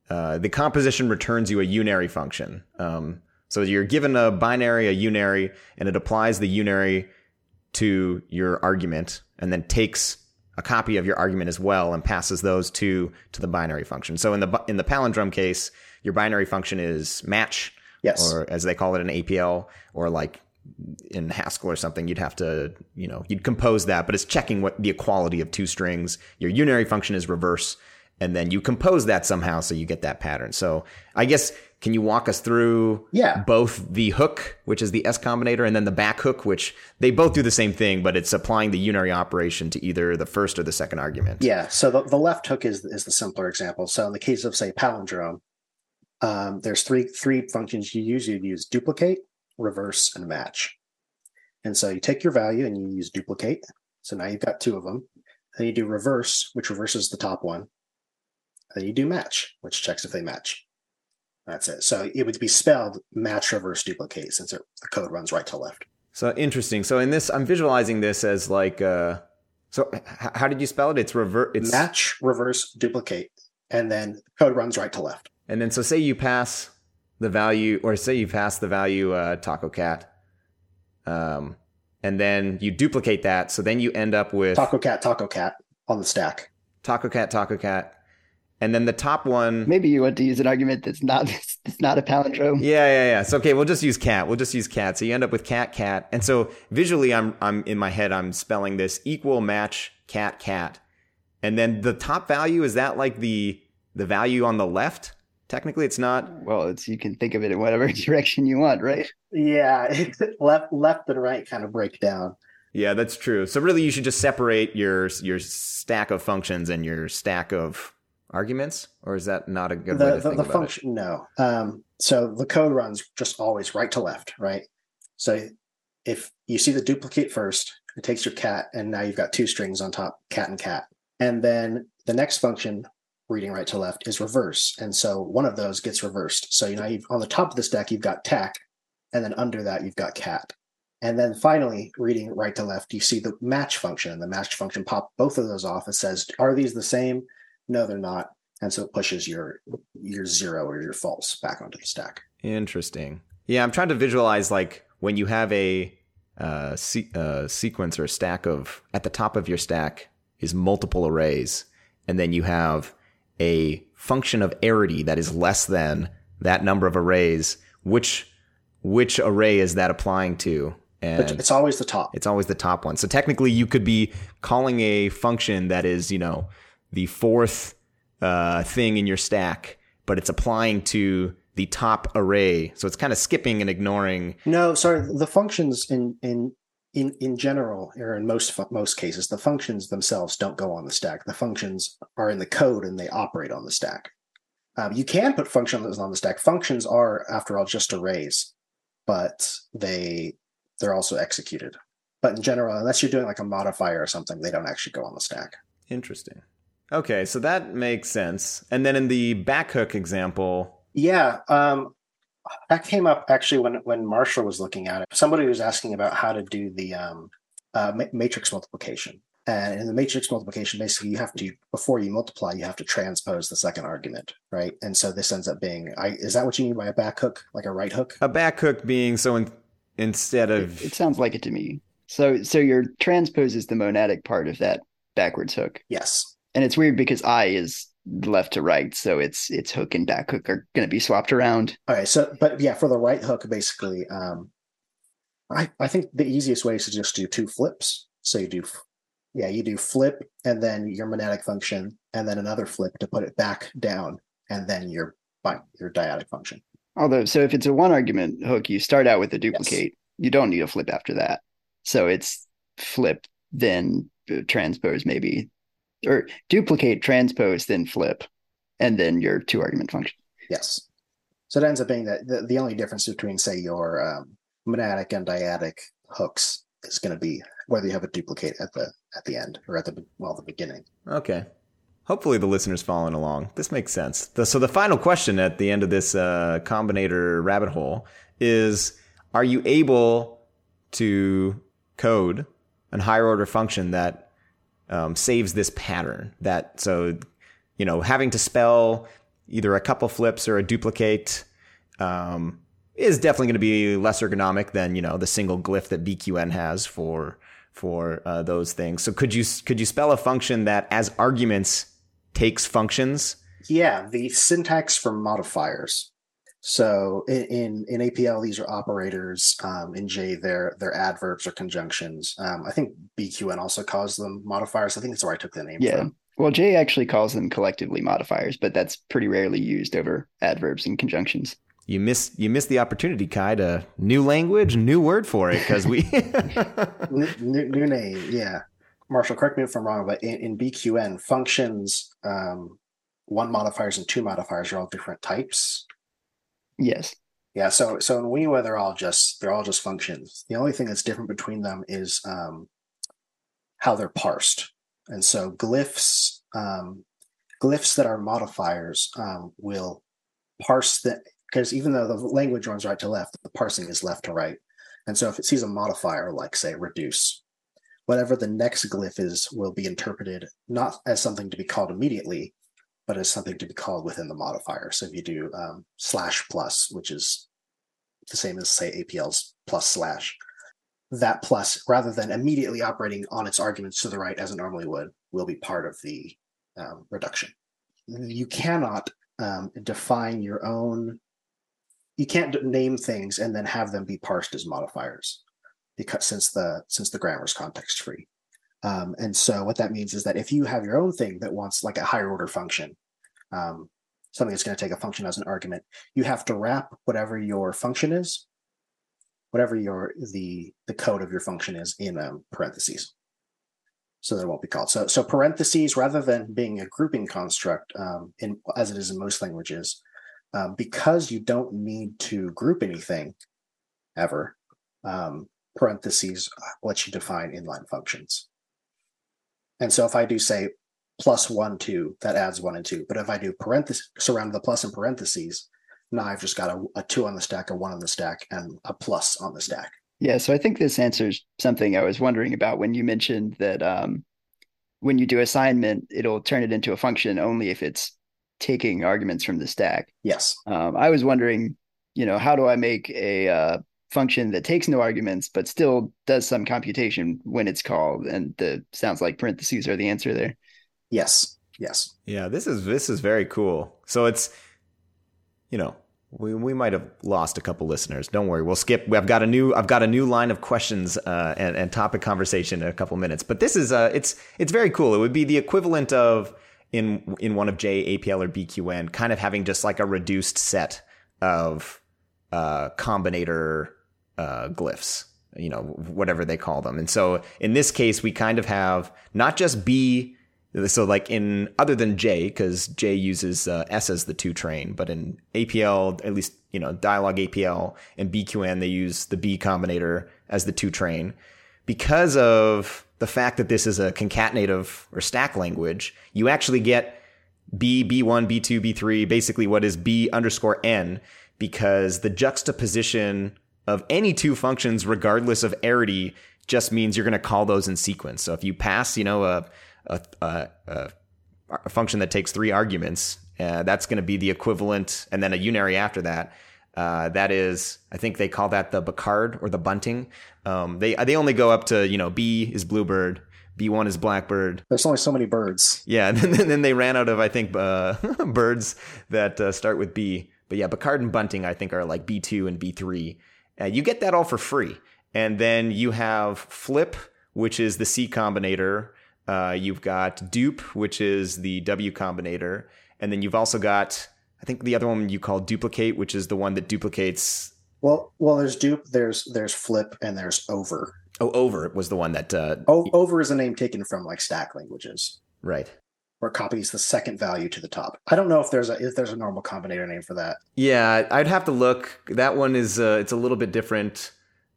uh, the composition returns you a unary function. Um, so you're given a binary, a unary, and it applies the unary to your argument, and then takes a copy of your argument as well and passes those two to the binary function. So in the in the palindrome case, your binary function is match, yes, or as they call it in APL, or like in Haskell or something, you'd have to, you know, you'd compose that, but it's checking what the equality of two strings. Your unary function is reverse, and then you compose that somehow so you get that pattern. So I guess can you walk us through yeah. both the hook, which is the S combinator, and then the back hook, which they both do the same thing, but it's applying the unary operation to either the first or the second argument. Yeah. So the, the left hook is is the simpler example. So in the case of say palindrome, um, there's three three functions you use. You'd use duplicate, reverse, and match. And so you take your value and you use duplicate. So now you've got two of them. Then you do reverse, which reverses the top one. Then you do match, which checks if they match. That's it. So it would be spelled match reverse duplicate since it, the code runs right to left. So interesting. So in this, I'm visualizing this as like, uh, so h- how did you spell it? It's reverse. It's match reverse duplicate, and then code runs right to left. And then so say you pass the value, or say you pass the value uh, taco cat, um, and then you duplicate that. So then you end up with taco cat taco cat on the stack. Taco cat taco cat and then the top one. Maybe you want to use an argument that's not it's not a palindrome. Yeah, yeah, yeah. So okay, we'll just use cat. We'll just use cat. So you end up with cat, cat, and so visually, I'm I'm in my head, I'm spelling this equal match cat, cat, And then the top value is that like the the value on the left? Technically, it's not. Well, it's you can think of it in whatever direction you want, right? Yeah, it's left left and right kind of break down. Yeah, that's true. So really, you should just separate your your stack of functions and your stack of arguments, or is that not a good the, way to the, think the about function no um, so the code runs just always right to left right so if you see the duplicate first it takes your cat and now you've got two strings on top cat and cat and then the next function reading right to left is reverse. And so one of those gets reversed. So you know you've, on the top of the stack you've got tack and then under that you've got cat. And then finally reading right to left you see the match function and the match function pop both of those off. It says are these the same? No they're not. And so it pushes your your zero or your false back onto the stack? Interesting. Yeah, I'm trying to visualize like when you have a uh, se- uh, sequence or stack of at the top of your stack is multiple arrays, and then you have a function of arity that is less than that number of arrays. Which which array is that applying to? And it's always the top it's always the top one. So technically, you could be calling a function that is, you know, the fourth uh, thing in your stack, but it's applying to the top array. So it's kind of skipping and ignoring. no sorry the functions in in in in general or in most most cases the functions themselves don't go on the stack. The functions are in the code and they operate on the stack. Um, you can put functions on the stack. Functions are after all just arrays but they they're also executed. But in general unless you're doing like a modifier or something they don't actually go on the stack. Interesting. Okay, so that makes sense. And then in the backhook example, Yeah, um, that came up actually when when Marshall was looking at it. Somebody was asking about how to do the um, uh, ma- matrix multiplication, and in the matrix multiplication, basically you have to before you multiply, you have to transpose the second argument, right? And so this ends up being, I, is that what you mean by a back hook, like a right hook? a back hook being so in, instead of It, it sounds like it to me. So so your transpose is the monadic part of that backwards hook. Yes. And it's weird because I is left to right, so it's it's hook and back hook are going to be swapped around. All right. so but yeah, for the right hook, basically, um, I I think the easiest way is to just do two flips. So you do, yeah, you do flip and then your monadic function, and then another flip to put it back down, and then your your dyadic function. Although, so if it's a one argument hook, you start out with a duplicate. You don't need a flip after that. So it's flip, then transpose, maybe, or duplicate, transpose, then flip, and then your two argument function. Yes. So it ends up being that the, the only difference between, say, your um, monadic and dyadic hooks is going to be whether you have a duplicate at the at the end or at the well the beginning. Okay. Hopefully the listeners following along. This makes sense. The, so the final question at the end of this uh, combinator rabbit hole is: Are you able to code an higher order function that um, saves this pattern? That so you know having to spell either a couple flips or a duplicate um, is definitely going to be less ergonomic than you know the single glyph that BQN has for for uh, those things. So could you could you spell a function that as arguments takes functions? Yeah, the syntax for modifiers. So in in, in APL, these are operators. Um, in J, they're they're adverbs or conjunctions. Um, I think BQN also calls them modifiers. I think that's where I took the name Yeah. from. Well, J actually calls them collectively modifiers, but that's pretty rarely used over adverbs and conjunctions. You miss you miss the opportunity, Kai, to new language, new word for it because we. new, new, new name, yeah. Marshall, correct me if I'm wrong, but in, in BQN, functions, um, one modifiers and two modifiers are all different types. Yes. Yeah, so so in Uiua, they're all just they're all just functions. The only thing that's different between them is um, how they're parsed. And so glyphs, um, glyphs that are modifiers um, will parse the because even though the language runs right to left, the parsing is left to right. And so if it sees a modifier like say reduce, whatever the next glyph is will be interpreted not as something to be called immediately, but as something to be called within the modifier. So if you do um, slash plus, which is the same as say APL's plus slash, that plus, rather than immediately operating on its arguments to the right as it normally would, will be part of the um, reduction. You cannot um, define your own. You can't name things and then have them be parsed as modifiers, because since the since the grammar is context free. Um, and so what that means is that if you have your own thing that wants like a higher order function, um, something that's going to take a function as an argument, you have to wrap whatever your function is, whatever your the the code of your function is in um, parentheses. So that it won't be called. So so parentheses rather than being a grouping construct um, in as it is in most languages, um, because you don't need to group anything ever. Um, parentheses lets you define inline functions. And so if I do say plus one, two, that adds one and two. But if I do parentheses, surround the plus in parentheses, now I've just got a, a two on the stack, a one on the stack, and a plus on the stack. Yeah, so I think this answers something I was wondering about when you mentioned that um, when you do assignment, it'll turn it into a function only if it's taking arguments from the stack. Yes. Um, I was wondering, you know, how do I make a uh, function that takes no arguments but still does some computation when it's called? And the sounds like parentheses are the answer there. Yes. Yes. Yeah, this is this is very cool. So it's you know, we we might have lost a couple listeners. Don't worry, we'll skip. I've got a new I've got a new line of questions uh, and and topic conversation in a couple minutes. But this is uh it's it's very cool. It would be the equivalent of in in one of J APL or BQN, kind of having just like a reduced set of uh, combinator uh, glyphs, you know, whatever they call them. And so in this case, we kind of have not just B so like in other than J, because J uses uh, S as the two train, but in APL, at least you know Dyalog APL and BQN, they use the B combinator as the two train. Because of the fact that this is a concatenative or stack language, you actually get B, B1, B2, B3, basically what is B underscore N, because the juxtaposition of any two functions, regardless of arity, just means you're going to call those in sequence. So if you pass, you know, a a, a, a function that takes three arguments. Uh, that's going to be the equivalent, and then a unary after that. Uh, that is, I think they call that the Becard or the bunting. Um, they they only go up to you know B is bluebird, B one is blackbird. There's only so many birds. Yeah, and then, then they ran out of I think uh, birds that uh, start with B. But yeah, Becard and bunting I think are like B two and B three. Uh, you get that all for free, and then you have flip, which is the C combinator uh, you've got dupe, which is the W combinator, and then you've also got I think the other one you call duplicate, which is the one that duplicates. Well, well, there's dupe, there's there's flip, and there's over. Oh, over was the one that. Uh, oh, over is a name taken from like stack languages, right? Where it copies the second value to the top. I don't know if there's a if there's a normal combinator name for that. Yeah, I'd have to look. That one is uh, it's a little bit different,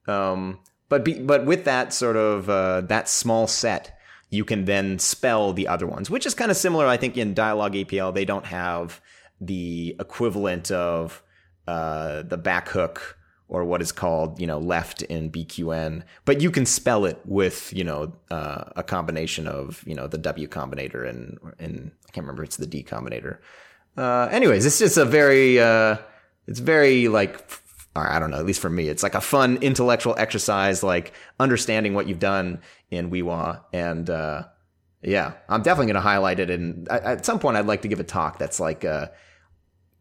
um, but be, but with that sort of uh, that small set you can then spell the other ones, which is kind of similar. I think in Dyalog APL, they don't have the equivalent of uh, the back hook or what is called, you know, left in BQN, but you can spell it with, you know, uh, a combination of, you know, the W combinator and, and I can't remember, it's the D combinator. Uh, anyways, it's just a very, uh, it's very like or I don't know, at least for me, it's like a fun intellectual exercise, like understanding what you've done in Uiua. And, uh, yeah, I'm definitely going to highlight it. And at some point, I'd like to give a talk that's like, uh,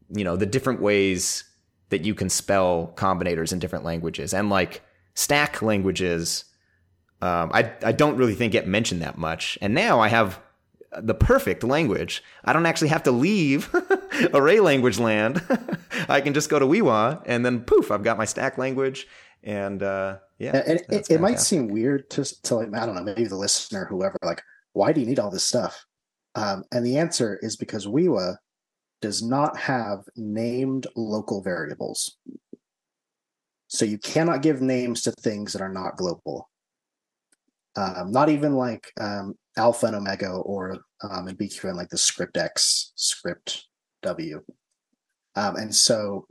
you know, the different ways that you can spell combinators in different languages and like stack languages. Um, I, I don't really think get mentioned that much. And now I have the perfect language. I don't actually have to leave array language land. I can just go to Uiua and then poof, I've got my stack language. And uh, yeah, and it, it might seem weird to, to like, I don't know, maybe the listener, whoever, like, why do you need all this stuff? Um, and the answer is because Uiua does not have named local variables. So you cannot give names to things that are not global. Um, not even like um, alpha and omega or um, in BQN like the script X, script W. Um, and so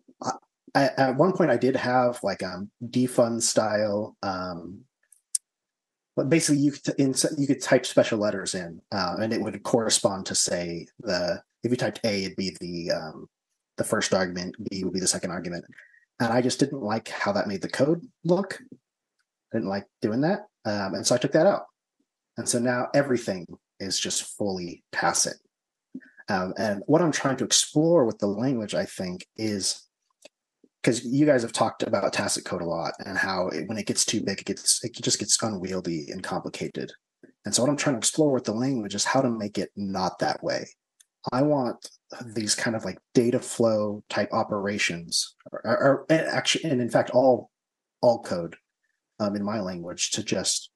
I, at one point I did have like um dfn style um but basically you could insert, you could type special letters in uh, and it would correspond to say the if you typed A it'd be the um the first argument B would be the second argument and I just didn't like how that made the code look I didn't like doing that um, and so I took that out and so now everything is just fully tacit. Um, and what I'm trying to explore with the language, I think, is because you guys have talked about tacit code a lot and how it, when it gets too big, it gets it just gets unwieldy and complicated. And so what I'm trying to explore with the language is how to make it not that way. I want these kind of like data flow type operations, or, or and actually, and in fact, all all code um, in my language to just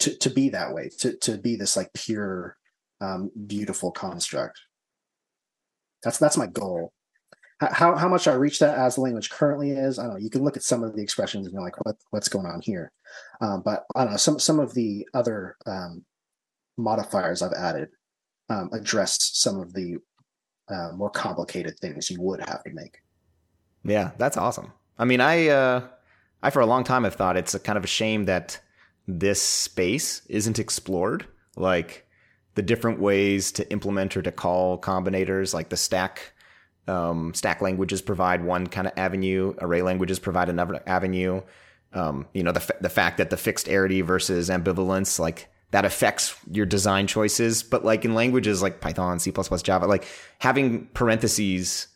to to be that way, to to be this like pure, um, beautiful construct. That's that's my goal. How how much I reach that as the language currently is, I don't know. You can look at some of the expressions and you're like, what what's going on here? Um, but I don't know. Some some of the other um, modifiers I've added um, address some of the uh, more complicated things you would have to make. Yeah, that's awesome. I mean, I uh, I for a long time have thought it's a kind of a shame that this space isn't explored. Like the different ways to implement or to call combinators, like the stack um, stack languages provide one kind of avenue, array languages provide another avenue. Um, you know, the f- the fact that the fixed arity versus ambivalence, like that affects your design choices. But like in languages like Python, C++, Java, like having parentheses,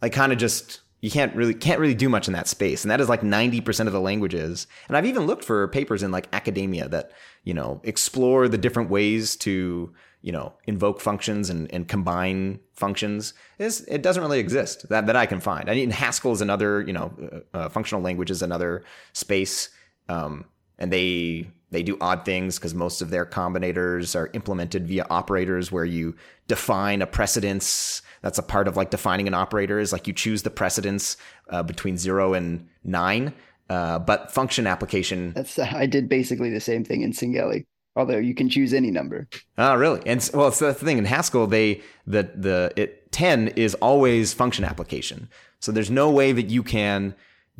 like kind of just you can't really can't really do much in that space. And that is like 90% of the languages. And i've even looked for papers in like academia that you know explore the different ways to you know invoke functions and, and combine functions. Is it doesn't really exist that, that i can find. I mean haskell is another you know uh, uh functional language is another space. Um, and they they do odd things because most of their combinators are implemented via operators where you define a precedence that's a part of like defining an operator is like you choose the precedence uh, between zero and nine. Uh, but function application. That's I did basically the same thing in Singeli, although you can choose any number. Oh, really? And well, it's the thing in Haskell. They the the it ten is always function application. So there's no way that you can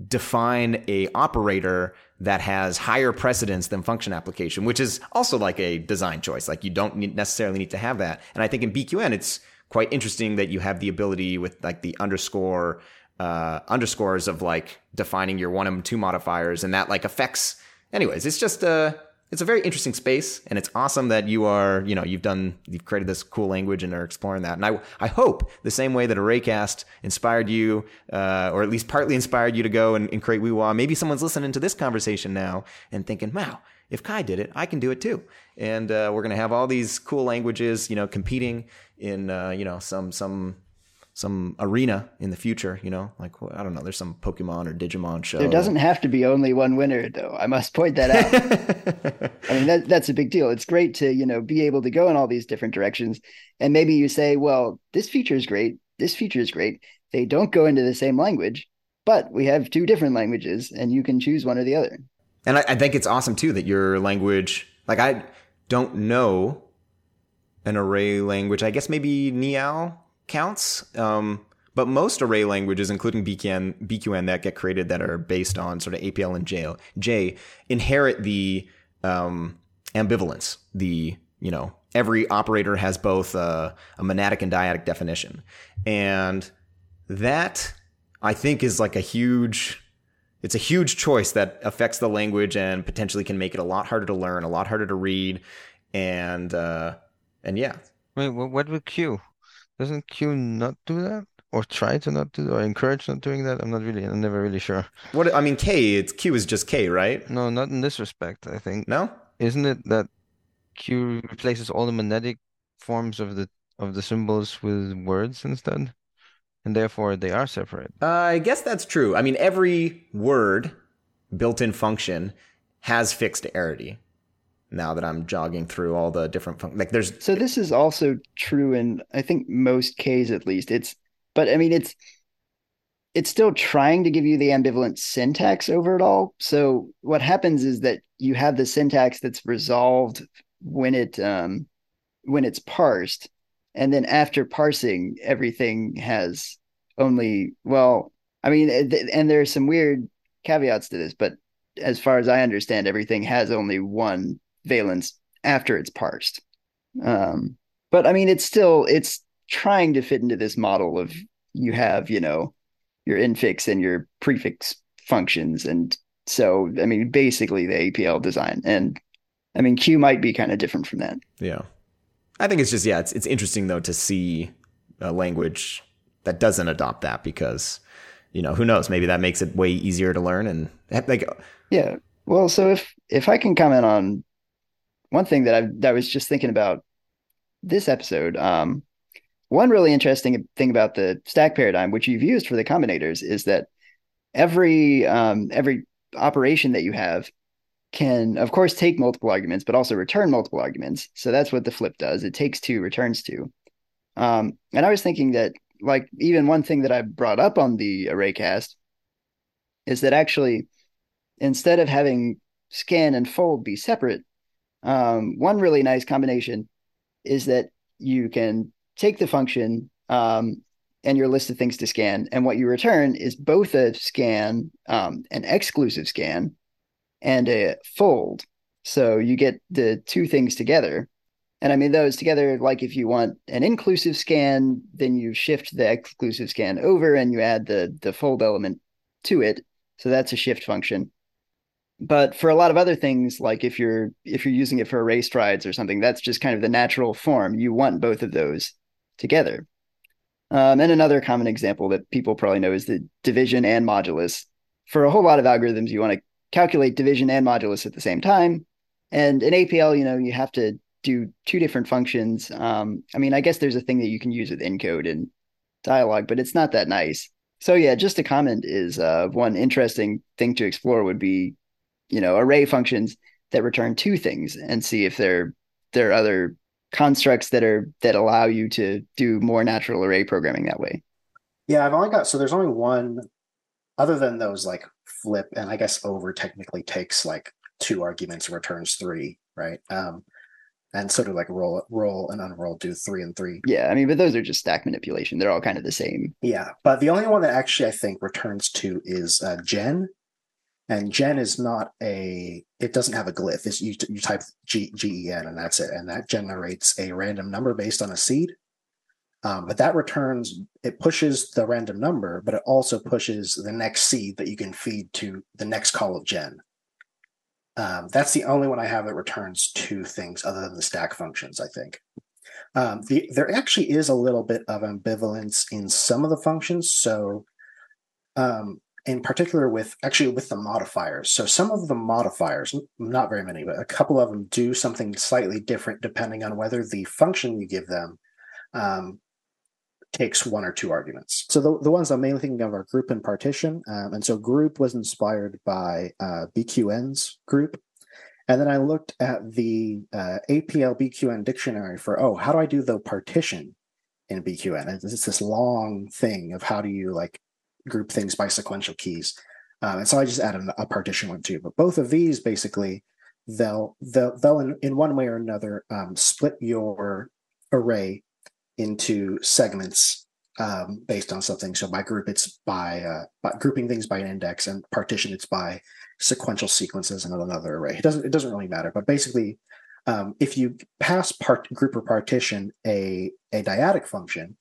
define a operator that has higher precedence than function application, which is also like a design choice. Like you don't need, necessarily need to have that. And I think in BQN, it's quite interesting that you have the ability with like the underscore uh, underscores of like defining your one and two modifiers, and that like affects. Anyways, it's just a uh, it's a very interesting space, and it's awesome that you are you know you've done you've created this cool language and are exploring that. And I I hope the same way that Arraycast inspired you, uh, or at least partly inspired you to go and, and create Uiua, maybe someone's listening to this conversation now and thinking, wow if Kai did it, I can do it too. And uh, we're going to have all these cool languages, you know, competing in, uh, you know, some some some arena in the future. You know, like I don't know, there's some Pokemon or Digimon show. There doesn't have to be only one winner, though. I must point that out. I mean, that that's a big deal. It's great to you know be able to go in all these different directions, and maybe you say, well, this feature is great. This feature is great. They don't go into the same language, but we have two different languages, and you can choose one or the other. And I, I think it's awesome too that your language, like I don't know an array language. I guess maybe Nial counts. Um, but most array languages, including BQN, BQN that get created that are based on sort of APL and J, J inherit the um, ambivalence. The you know every operator has both a, a monadic and dyadic definition, and that I think is like a huge it's a huge choice that affects the language and potentially can make it a lot harder to learn, a lot harder to read, and uh, and yeah. Wait, what with Q? Doesn't Q not do that, or try to not do, or encourage not doing that? I'm not really, I'm never really sure. What I mean, K, it's Q is just K, right? No, not in this respect. I think no. Isn't it that Q replaces all the monadic forms of the of the symbols with words instead? and therefore they are separate. Uh, I guess that's true. I mean, every word built-in function has fixed arity. Now that I'm jogging through all the different fun- like there's so this is also true in I think most Ks at least. It's but I mean it's it's still trying to give you the ambivalent syntax over it all. So what happens is that you have the syntax that's resolved when it um, when it's parsed, and then after parsing everything has only well i mean and there are some weird caveats to this but as far as i understand everything has only one valence after it's parsed. Um, but i mean it's still it's trying to fit into this model of you have you know your infix and your prefix functions. And so i mean basically the apl design. And i mean q might be kind of different from that. Yeah. I think it's just yeah, it's it's interesting though to see a language that doesn't adopt that because you know who knows? Maybe that makes it way easier to learn and like yeah. Well so if if I can comment on one thing that I that I was just thinking about this episode. Um, one really interesting thing about the stack paradigm, which you've used for the combinators, is that every um, every operation that you have can, of course, take multiple arguments, but also return multiple arguments. So that's what the flip does. It takes two, returns two. Um, and I was thinking that, like, even one thing that I brought up on the array cast is that actually, instead of having scan and fold be separate, um, one really nice combination is that you can take the function um, and your list of things to scan, and what you return is both a scan, um, an exclusive scan, and a fold. So you get the two things together. And I mean those together, like if you want an inclusive scan, then you shift the exclusive scan over and you add the the fold element to it. So that's a shift function. But for a lot of other things, like if you're if you're using it for array strides or something, that's just kind of the natural form. You want both of those together. Um, and another common example that people probably know is the division and modulus. For a whole lot of algorithms, you want to calculate division and modulus at the same time. And in APL, you know, you have to do two different functions. Um, I mean, I guess there's a thing that you can use with encode and Dyalog, but it's not that nice. So yeah, just a comment is uh, one interesting thing to explore would be, you know, array functions that return two things and see if there there are other constructs that are that allow you to do more natural array programming that way. Yeah, I've only got so there's only one other than those like flip and I guess over technically takes like two arguments and returns three, right? Um and sort of like roll roll and unroll do three and three. Yeah, I mean, but those are just stack manipulation. They're all kind of the same. Yeah, but the only one that actually I think returns two is uh, gen, and gen is not a. It doesn't have a glyph. It's you you type G G E N and that's it, and that generates a random number based on a seed. Um, but that returns it pushes the random number, but it also pushes the next seed that you can feed to the next call of gen. Um, that's the only one I have that returns two things other than the stack functions, I think. Um, the, there actually is a little bit of ambivalence in some of the functions. So, um, in particular, with actually with the modifiers. So, some of the modifiers, not very many, but a couple of them do something slightly different depending on whether the function you give them um, takes one or two arguments. So the, the ones I'm mainly thinking of are group and partition. Um, and so group was inspired by uh, BQN's group. And then I looked at the uh, APL BQN dictionary for, oh, how do I do the partition in BQN? It's this long thing of how do you like group things by sequential keys. Um, and so I just added a partition one too. But both of these basically, they'll they'll, they'll in, in one way or another um, split your array into segments um, based on something. So by group, it's by, uh, by, grouping things by an index, and partition, it's by sequential sequences in another array. It doesn't it doesn't really matter, but basically, um, if you pass part group or partition a a dyadic function,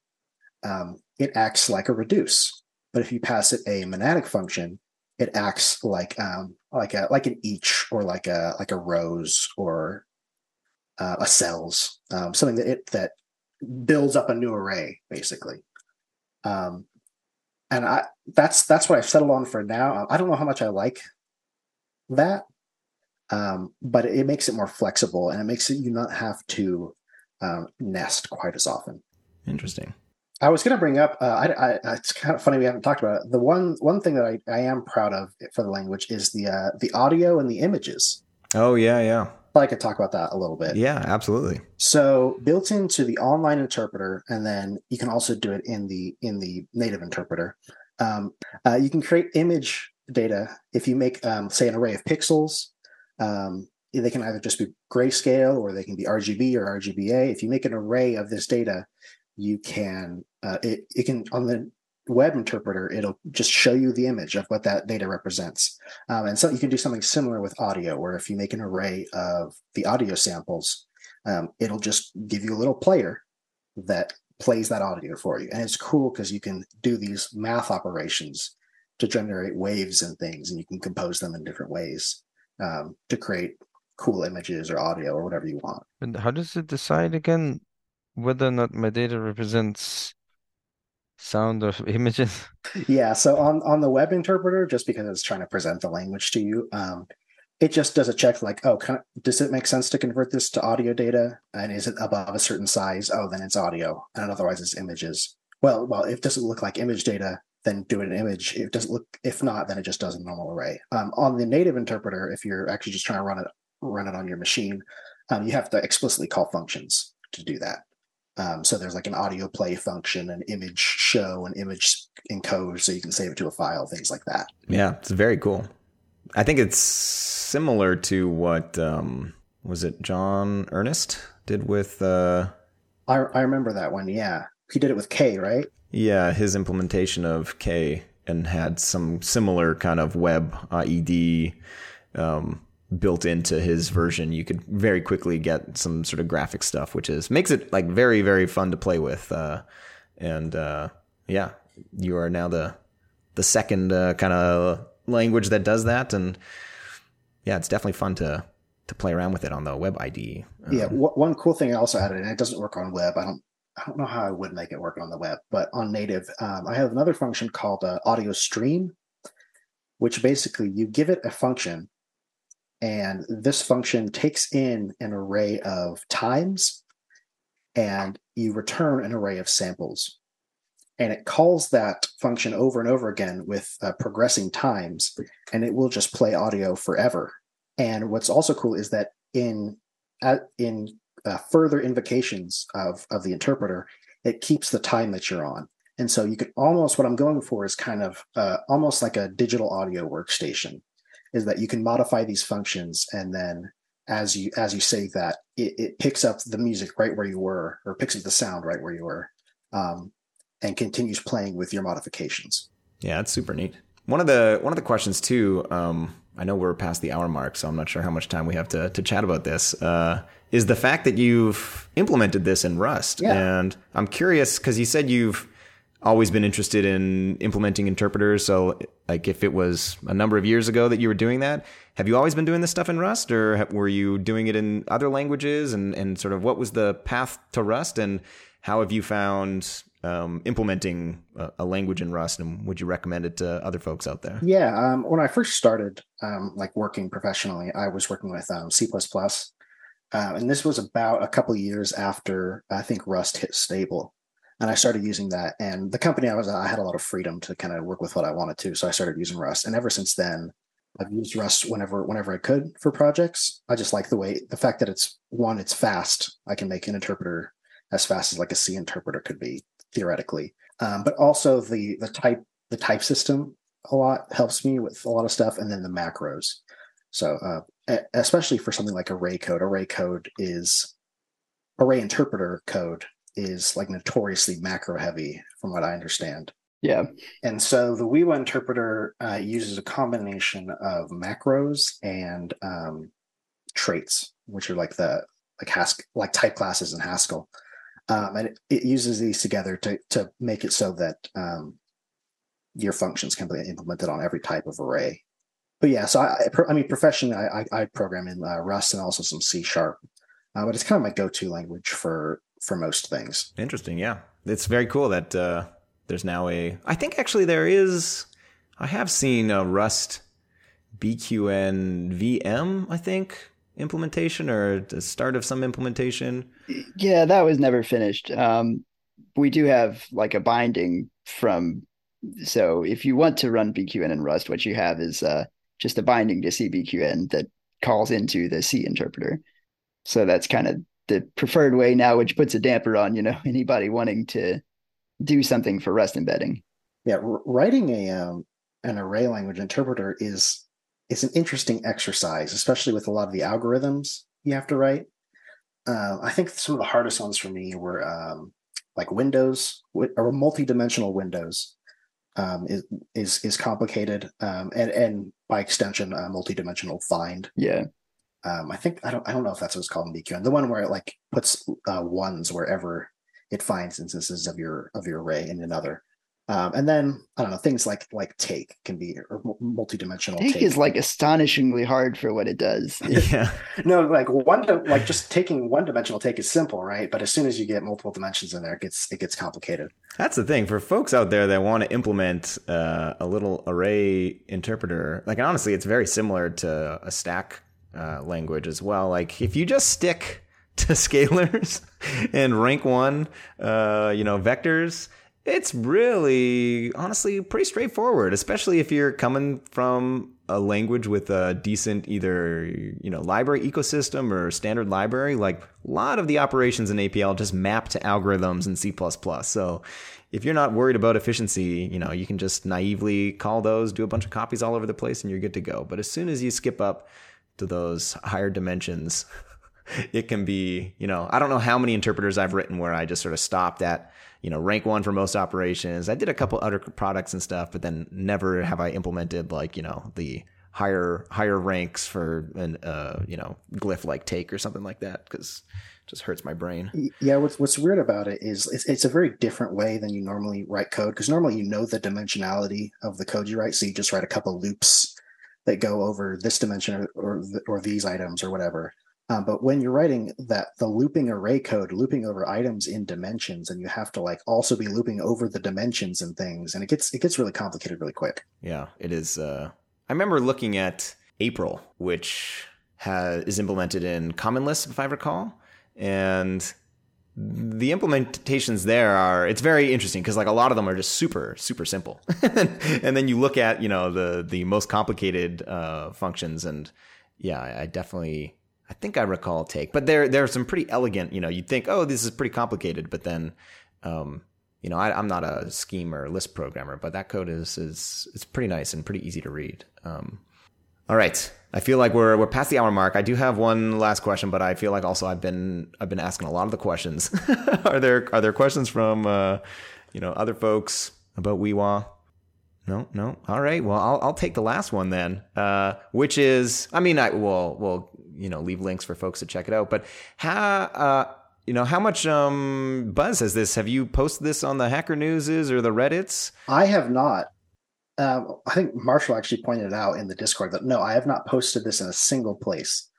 um, it acts like a reduce. But if you pass it a monadic function, it acts like um, like a like an each or like a like a rows or uh, a cells, um, something that it that builds up a new array basically. Um, and i that's that's what i've settled on for now. I don't know how much i like that um, but it makes it more flexible and it makes it you not have to um, nest quite as often. Interesting i was going to bring up uh, I, I, it's kind of funny we haven't talked about it the one one thing that i, I am proud of for the language is the uh, the audio and the images oh yeah yeah I could talk about that a little bit. Yeah, absolutely. So built into the online interpreter, and then you can also do it in the in the native interpreter. Um, uh, you can create image data if you make, um, say, an array of pixels. Um, they can either just be grayscale or they can be RGB or RGBA. If you make an array of this data, you can uh, it, it can on the web interpreter, it'll just show you the image of what that data represents. Um, and so you can do something similar with audio, where if you make an array of the audio samples, um, it'll just give you a little player that plays that audio for you. And it's cool because you can do these math operations to generate waves and things, and you can compose them in different ways um, to create cool images or audio or whatever you want. And how does it decide again whether or not my data represents sound or images? Yeah, so on on the web interpreter, just because it's trying to present the language to you, um, it just does a check like, oh, of, does it make sense to convert this to audio data? And is it above a certain size? Oh, then it's audio, and otherwise it's images. Well, well, if it doesn't look like image data, then do it in image. If it doesn't look, if not, then it just does a normal array. Um, on the native interpreter, if you're actually just trying to run it run it on your machine, um, you have to explicitly call functions to do that. Um, so there's like an audio play function, an image show, an image encode, so you can save it to a file, things like that. Yeah, it's very cool. I think it's similar to what um, was it John Earnest did with. Uh, I I remember that one. Yeah, he did it with K, right? Yeah, his implementation of K and had some similar kind of web IED um, built into his version. You could very quickly get some sort of graphic stuff, which is makes it like very very fun to play with. Uh, and uh, yeah, you are now the the second uh, kind of language that does that, and yeah, it's definitely fun to to play around with it on the web IDE. Um, yeah, w- one cool thing I also added, and it doesn't work on web. I don't I don't know how I would make it work on the web, but on native, um, I have another function called uh, audio stream, which basically you give it a function, and this function takes in an array of times, and you return an array of samples. And it calls that function over and over again with uh, progressing times, and it will just play audio forever. And what's also cool is that in in uh, further invocations of of the interpreter, it keeps the time that you're on. And so you could almost what I'm going for is kind of uh, almost like a digital audio workstation, is that you can modify these functions and then as you as you save that, it, it picks up the music right where you were, or picks up the sound right where you were, um, and continues playing with your modifications. Yeah, that's super neat. One of the one of the questions too. Um, I know we're past the hour mark, so I'm not sure how much time we have to to chat about this. Uh, is the fact that you've implemented this in Rust. Yeah. And I'm curious because you said you've always been interested in implementing interpreters. So, like, if it was a number of years ago that you were doing that, have you always been doing this stuff in Rust, or have, were you doing it in other languages? And and sort of what was the path to Rust, and how have you found um, implementing a, a, language in Rust, and would you recommend it to other folks out there? Yeah, um, when I first started, um, like working professionally, I was working with um, C++, um, and this was about a couple years after I think Rust hit stable. And I started using that. And the company I was at, I had a lot of freedom to kind of work with what I wanted to. So I started using Rust. And ever since then, I've used Rust whenever whenever I could for projects. I just like the way the fact that it's one, it's fast. I can make an interpreter as fast as like a C interpreter could be theoretically. Um, but also the the type the type system a lot helps me with a lot of stuff, and then the macros. So uh, especially for something like array code. Array code is array interpreter code is like notoriously macro heavy, from what I understand. Yeah. And so the Uiua interpreter uh, uses a combination of macros and um, traits, which are like the like Haskell, like type classes in Haskell. Um, and it, it, uses these together to to make it so that um, your functions can be implemented on every type of array but yeah, so I, I mean, professionally, I, I program in uh, Rust and also some C sharp, uh, but it's kind of my go-to language for for most things. Interesting, yeah, it's very cool that uh, there's now a. I think actually there is. I have seen a Rust BQN VM. I think implementation or the start of some implementation. Yeah, that was never finished. Um, we do have like a binding from. So if you want to run BQN in Rust, what you have is uh, just a binding to CBQN that calls into the C interpreter. So that's kind of the preferred way now, which puts a damper on, you know, anybody wanting to do something for Rust embedding. Yeah, writing a um, an array language interpreter is is an interesting exercise, especially with a lot of the algorithms you have to write. Uh, I think some of the hardest ones for me were um, like windows or multi-dimensional windows um, is is is complicated, um, and and by extension, uh, multi-dimensional find. Yeah. Um, I think I don't I don't know if that's what it's called in BQN. The one where it like puts uh, ones wherever it finds instances of your of your array in another. Um, and then I don't know things like like take can be or multidimensional. Take, take is like astonishingly hard for what it does. yeah. no like one like just taking one dimensional take is simple, right? But as soon as you get multiple dimensions in there, it gets it gets complicated. That's the thing for folks out there that want to implement uh, a little array interpreter. Like honestly, it's very similar to a stack uh, language as well. Like if you just stick to scalars and rank one, uh, you know, vectors it's really, honestly, pretty straightforward, especially if you're coming from a language with a decent either, you know, library ecosystem or standard library. Like a lot of the operations in APL just map to algorithms in C++. So if you're not worried about efficiency, you know, you can just naively call those, do a bunch of copies all over the place, and you're good to go. But as soon as you skip up to those higher dimensions, it can be, you know, I don't know how many interpreters I've written where I just sort of stopped at you know, rank one for most operations. I did a couple other products and stuff, but then never have I implemented like, you know, the higher higher ranks for an uh, you know, glyph like take or something like that because just hurts my brain. Yeah, what's what's weird about it is it's, it's a very different way than you normally write code because normally you know the dimensionality of the code you write, so you just write a couple loops that go over this dimension or or, or these items or whatever. Um, but when you're writing that the looping array code, looping over items in dimensions, and you have to like also be looping over the dimensions and things, and it gets it gets really complicated really quick. Yeah, it is. Uh, I remember looking at April, which has is implemented in Common Lisp, if I recall, and the implementations there are it's very interesting because like a lot of them are just super super simple and then you look at you know the the most complicated uh, functions and yeah I definitely I think I recall take, but there there are some pretty elegant. You know, you'd think, oh, this is pretty complicated, but then, um, you know, I, am not a scheme or Lisp programmer, but that code is is it's pretty nice and pretty easy to read. Um, all right, I feel like we're we're past the hour mark. I do have one last question, but I feel like also I've been I've been asking a lot of the questions. are there are there questions from uh, you know other folks about Uiua? No, no. All right. Well, I'll I'll take the last one then, uh, which is, I mean, I will will you know leave links for folks to check it out. But how uh, you know how much um, buzz has this? Have you posted this on the Hacker Newses or the Reddits? I have not. Um, I think Marshall actually pointed it out in the Discord that no, I have not posted this in a single place.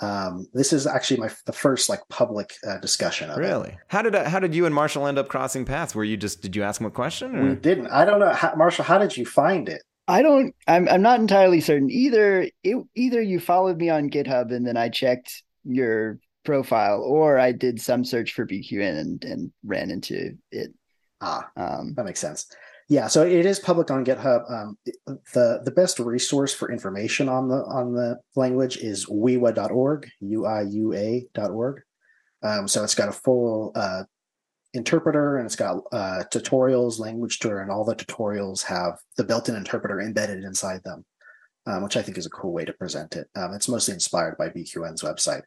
Um, this is actually my the first like public uh, discussion of it. really? it. How did uh, how did you and Marshall end up crossing paths? Were you just did you ask him a question? Or? We didn't. I don't know, how, Marshall. How did you find it? I don't. I'm. I'm not entirely certain. Either it, either you followed me on GitHub and then I checked your profile, or I did some search for BQN and and ran into it. Ah, um, that makes sense. Yeah, so it is public on GitHub. Um, the the best resource for information on the on the language is uiua.org, u-i-u-a.org. Um, so it's got a full uh, interpreter and it's got uh, tutorials, language tour, and all the tutorials have the built-in interpreter embedded inside them, um, which I think is a cool way to present it. Um, it's mostly inspired by BQN's website.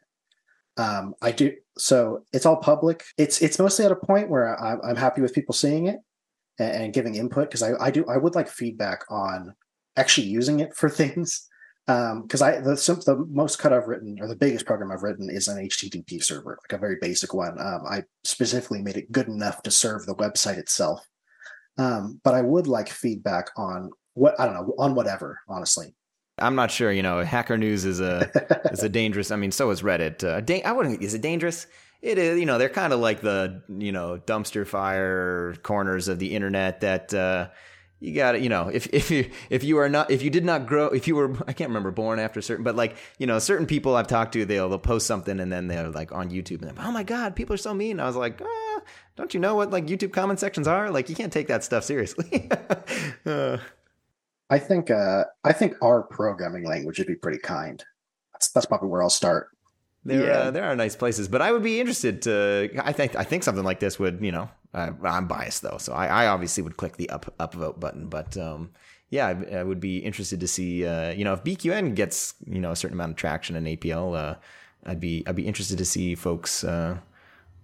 Um, I do so it's all public. It's it's mostly at a point where I'm, I'm happy with people seeing it and, and giving input because I, I do I would like feedback on actually using it for things because um, I the, the most cut I've written or the biggest program I've written is an HTTP server, like a very basic one. Um, I specifically made it good enough to serve the website itself. Um, but I would like feedback on what I don't know on whatever, honestly. I'm not sure. You know, Hacker News is a is a dangerous. I mean, so is Reddit. Uh, da- I wouldn't. Is it dangerous? It is. You know, they're kind of like the you know dumpster fire corners of the internet that. Uh, you got to, you know, if, if you, if you are not, if you did not grow, if you were, I can't remember born after certain, but like, you know, certain people I've talked to, they'll, they'll post something and then they're like on YouTube and oh my God, people are so mean. I was like, ah, don't you know what like YouTube comment sections are? Like, you can't take that stuff seriously. uh. I think, uh, I think our programming language would be pretty kind. That's, that's probably where I'll start. There, yeah. uh, there are nice places, but I would be interested to. I think, I think something like this would, you know, uh, I'm biased though, so I, I, obviously would click the up upvote button. But um, yeah, I, I, would be interested to see. Uh, you know, if BQN gets you know a certain amount of traction in APL, uh, I'd be I'd be interested to see folks uh,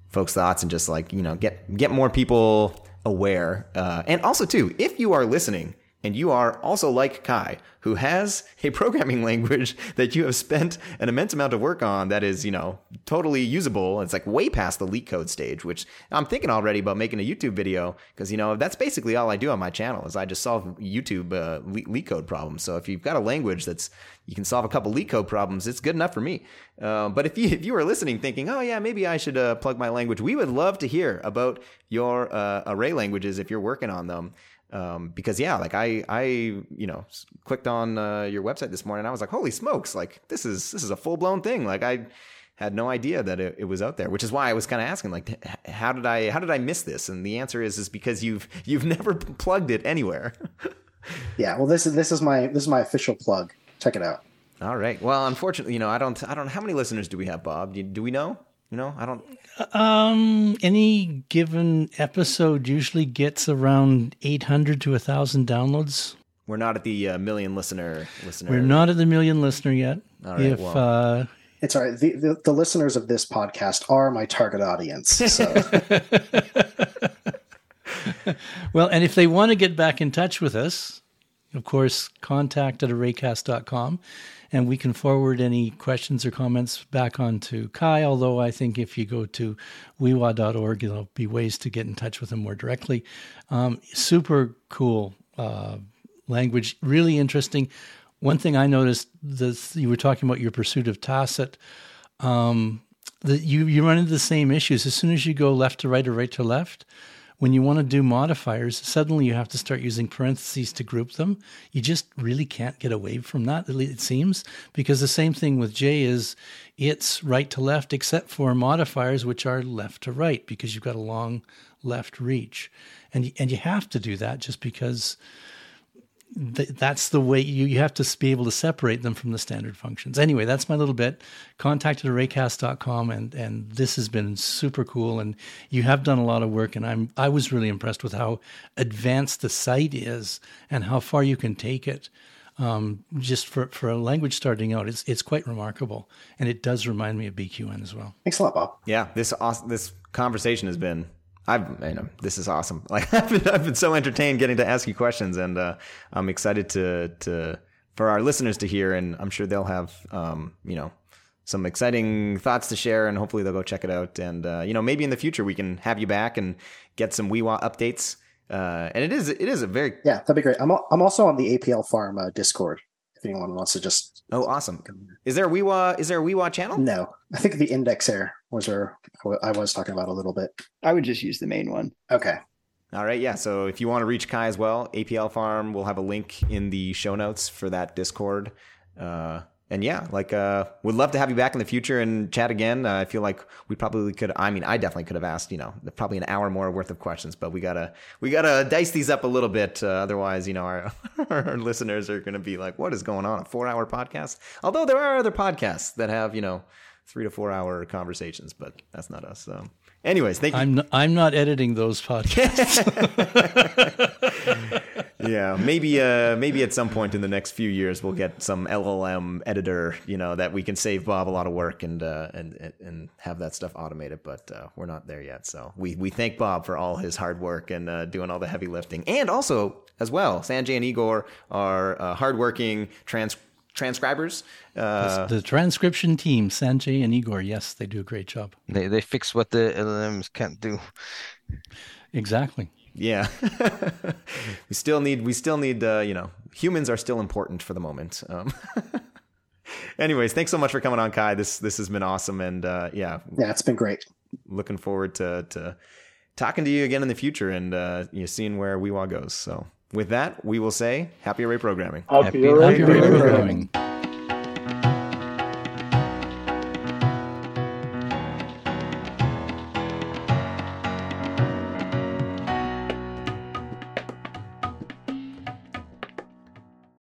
folks thoughts and just like you know get get more people aware. Uh, and also too, if you are listening and you are also like Kai, who has a programming language that you have spent an immense amount of work on that is, you know, totally usable. It's like way past the LeetCode stage, which I'm thinking already about making a YouTube video because, you know, that's basically all I do on my channel is I just solve YouTube uh, LeetCode problems. So if you've got a language that's you can solve a couple LeetCode problems, it's good enough for me. Uh, but if you if you are listening, thinking, oh yeah, maybe I should uh, plug my language, we would love to hear about your uh, array languages if you're working on them um, because yeah, like I, I, you know, clicked on uh, your website this morning. I was like, holy smokes! Like this is this is a full blown thing. Like I had no idea that it, it was out there, which is why I was kind of asking, like, how did I, how did I miss this? And the answer is, is because you've you've never plugged it anywhere. yeah, well, this is this is my this is my official plug. Check it out. All right. Well, unfortunately, you know, I don't, I don't. How many listeners do we have, Bob? Do, do we know? You know, I don't. Um, any given episode usually gets around 800 to 1,000 downloads. We're not at the uh, million listener listener. We're not at the million listener yet. All right, if well. uh, It's all right. The, the, the listeners of this podcast are my target audience. So well, and if they want to get back in touch with us, of course, contact at arraycast.com and we can forward any questions or comments back on to Kai. Although I think if you go to uiua.org, there'll be ways to get in touch with him more directly. Um, super cool uh, language, really interesting. One thing I noticed that you were talking about your pursuit of tacit. Um, that you you run into the same issues as soon as you go left to right or right to left when you want to do modifiers, suddenly you have to start using parentheses to group them. You just really can't get away from that, it seems, because the same thing with J is it's right to left, except for modifiers, which are left to right, because you've got a long left reach. And, and you have to do that just because th- that's the way you, you have to be able to separate them from the standard functions. Anyway, that's my little bit. Contact at arraycast.com and and this has been super cool and you have done a lot of work and I'm I was really impressed with how advanced the site is and how far you can take it. Um, just for, for a language starting out, it's it's quite remarkable, and it does remind me of BQN as well. thanks a lot, Bob. Yeah, this awesome, this conversation has been. I've you know this is awesome. Like I've been I've been so entertained getting to ask you questions, and uh, I'm excited to to for our listeners to hear, and I'm sure they'll have um, you know some exciting thoughts to share, and hopefully they'll go check it out. And uh, you know maybe in the future we can have you back and get some Uiua updates. Uh, and it is it is a very Yeah, that'd be great. I'm I'm also on the APL Farm Discord. If anyone wants to just oh awesome. Is there a Uiua is there a Uiua channel? no, I think the Index Air was where I was talking about a little bit. I would just use the main one. Okay, All right, yeah. So if you want to reach Kai as well, APL Farm, we'll have a link in the show notes for that Discord. Uh, and yeah, like, uh, would love to have you back in the future and chat again. Uh, I feel like we probably could. I mean, I definitely could have asked, you know, probably an hour more worth of questions, but we gotta we gotta dice these up a little bit. Uh, otherwise, you know, our our listeners are gonna be like, "What is going on? A four hour podcast?" Although there are other podcasts that have, you know, three to four hour conversations, but that's not us. So, anyways, thank you. I'm not, I'm not editing those podcasts. yeah, maybe uh, maybe at some point in the next few years we'll get some LLM editor, you know, that we can save Bob a lot of work and uh, and and have that stuff automated. But uh, we're not there yet. So we we thank Bob for all his hard work and uh, doing all the heavy lifting, and also as well, Sanjay and Igor are uh, hardworking trans transcribers. Uh, the transcription team, Sanjay and Igor, yes, they do a great job. They they fix what the LLMs can't do. Exactly. yeah, we still need we still need uh, you know humans are still important for the moment. Um, anyways, thanks so much for coming on, Kai. This this has been awesome, and uh, yeah, yeah, it's been great. looking forward to to talking to you again in the future and uh, you know, seeing where Uiua goes. So with that, we will say happy array programming. Happy Happy- array Happy programming. programming.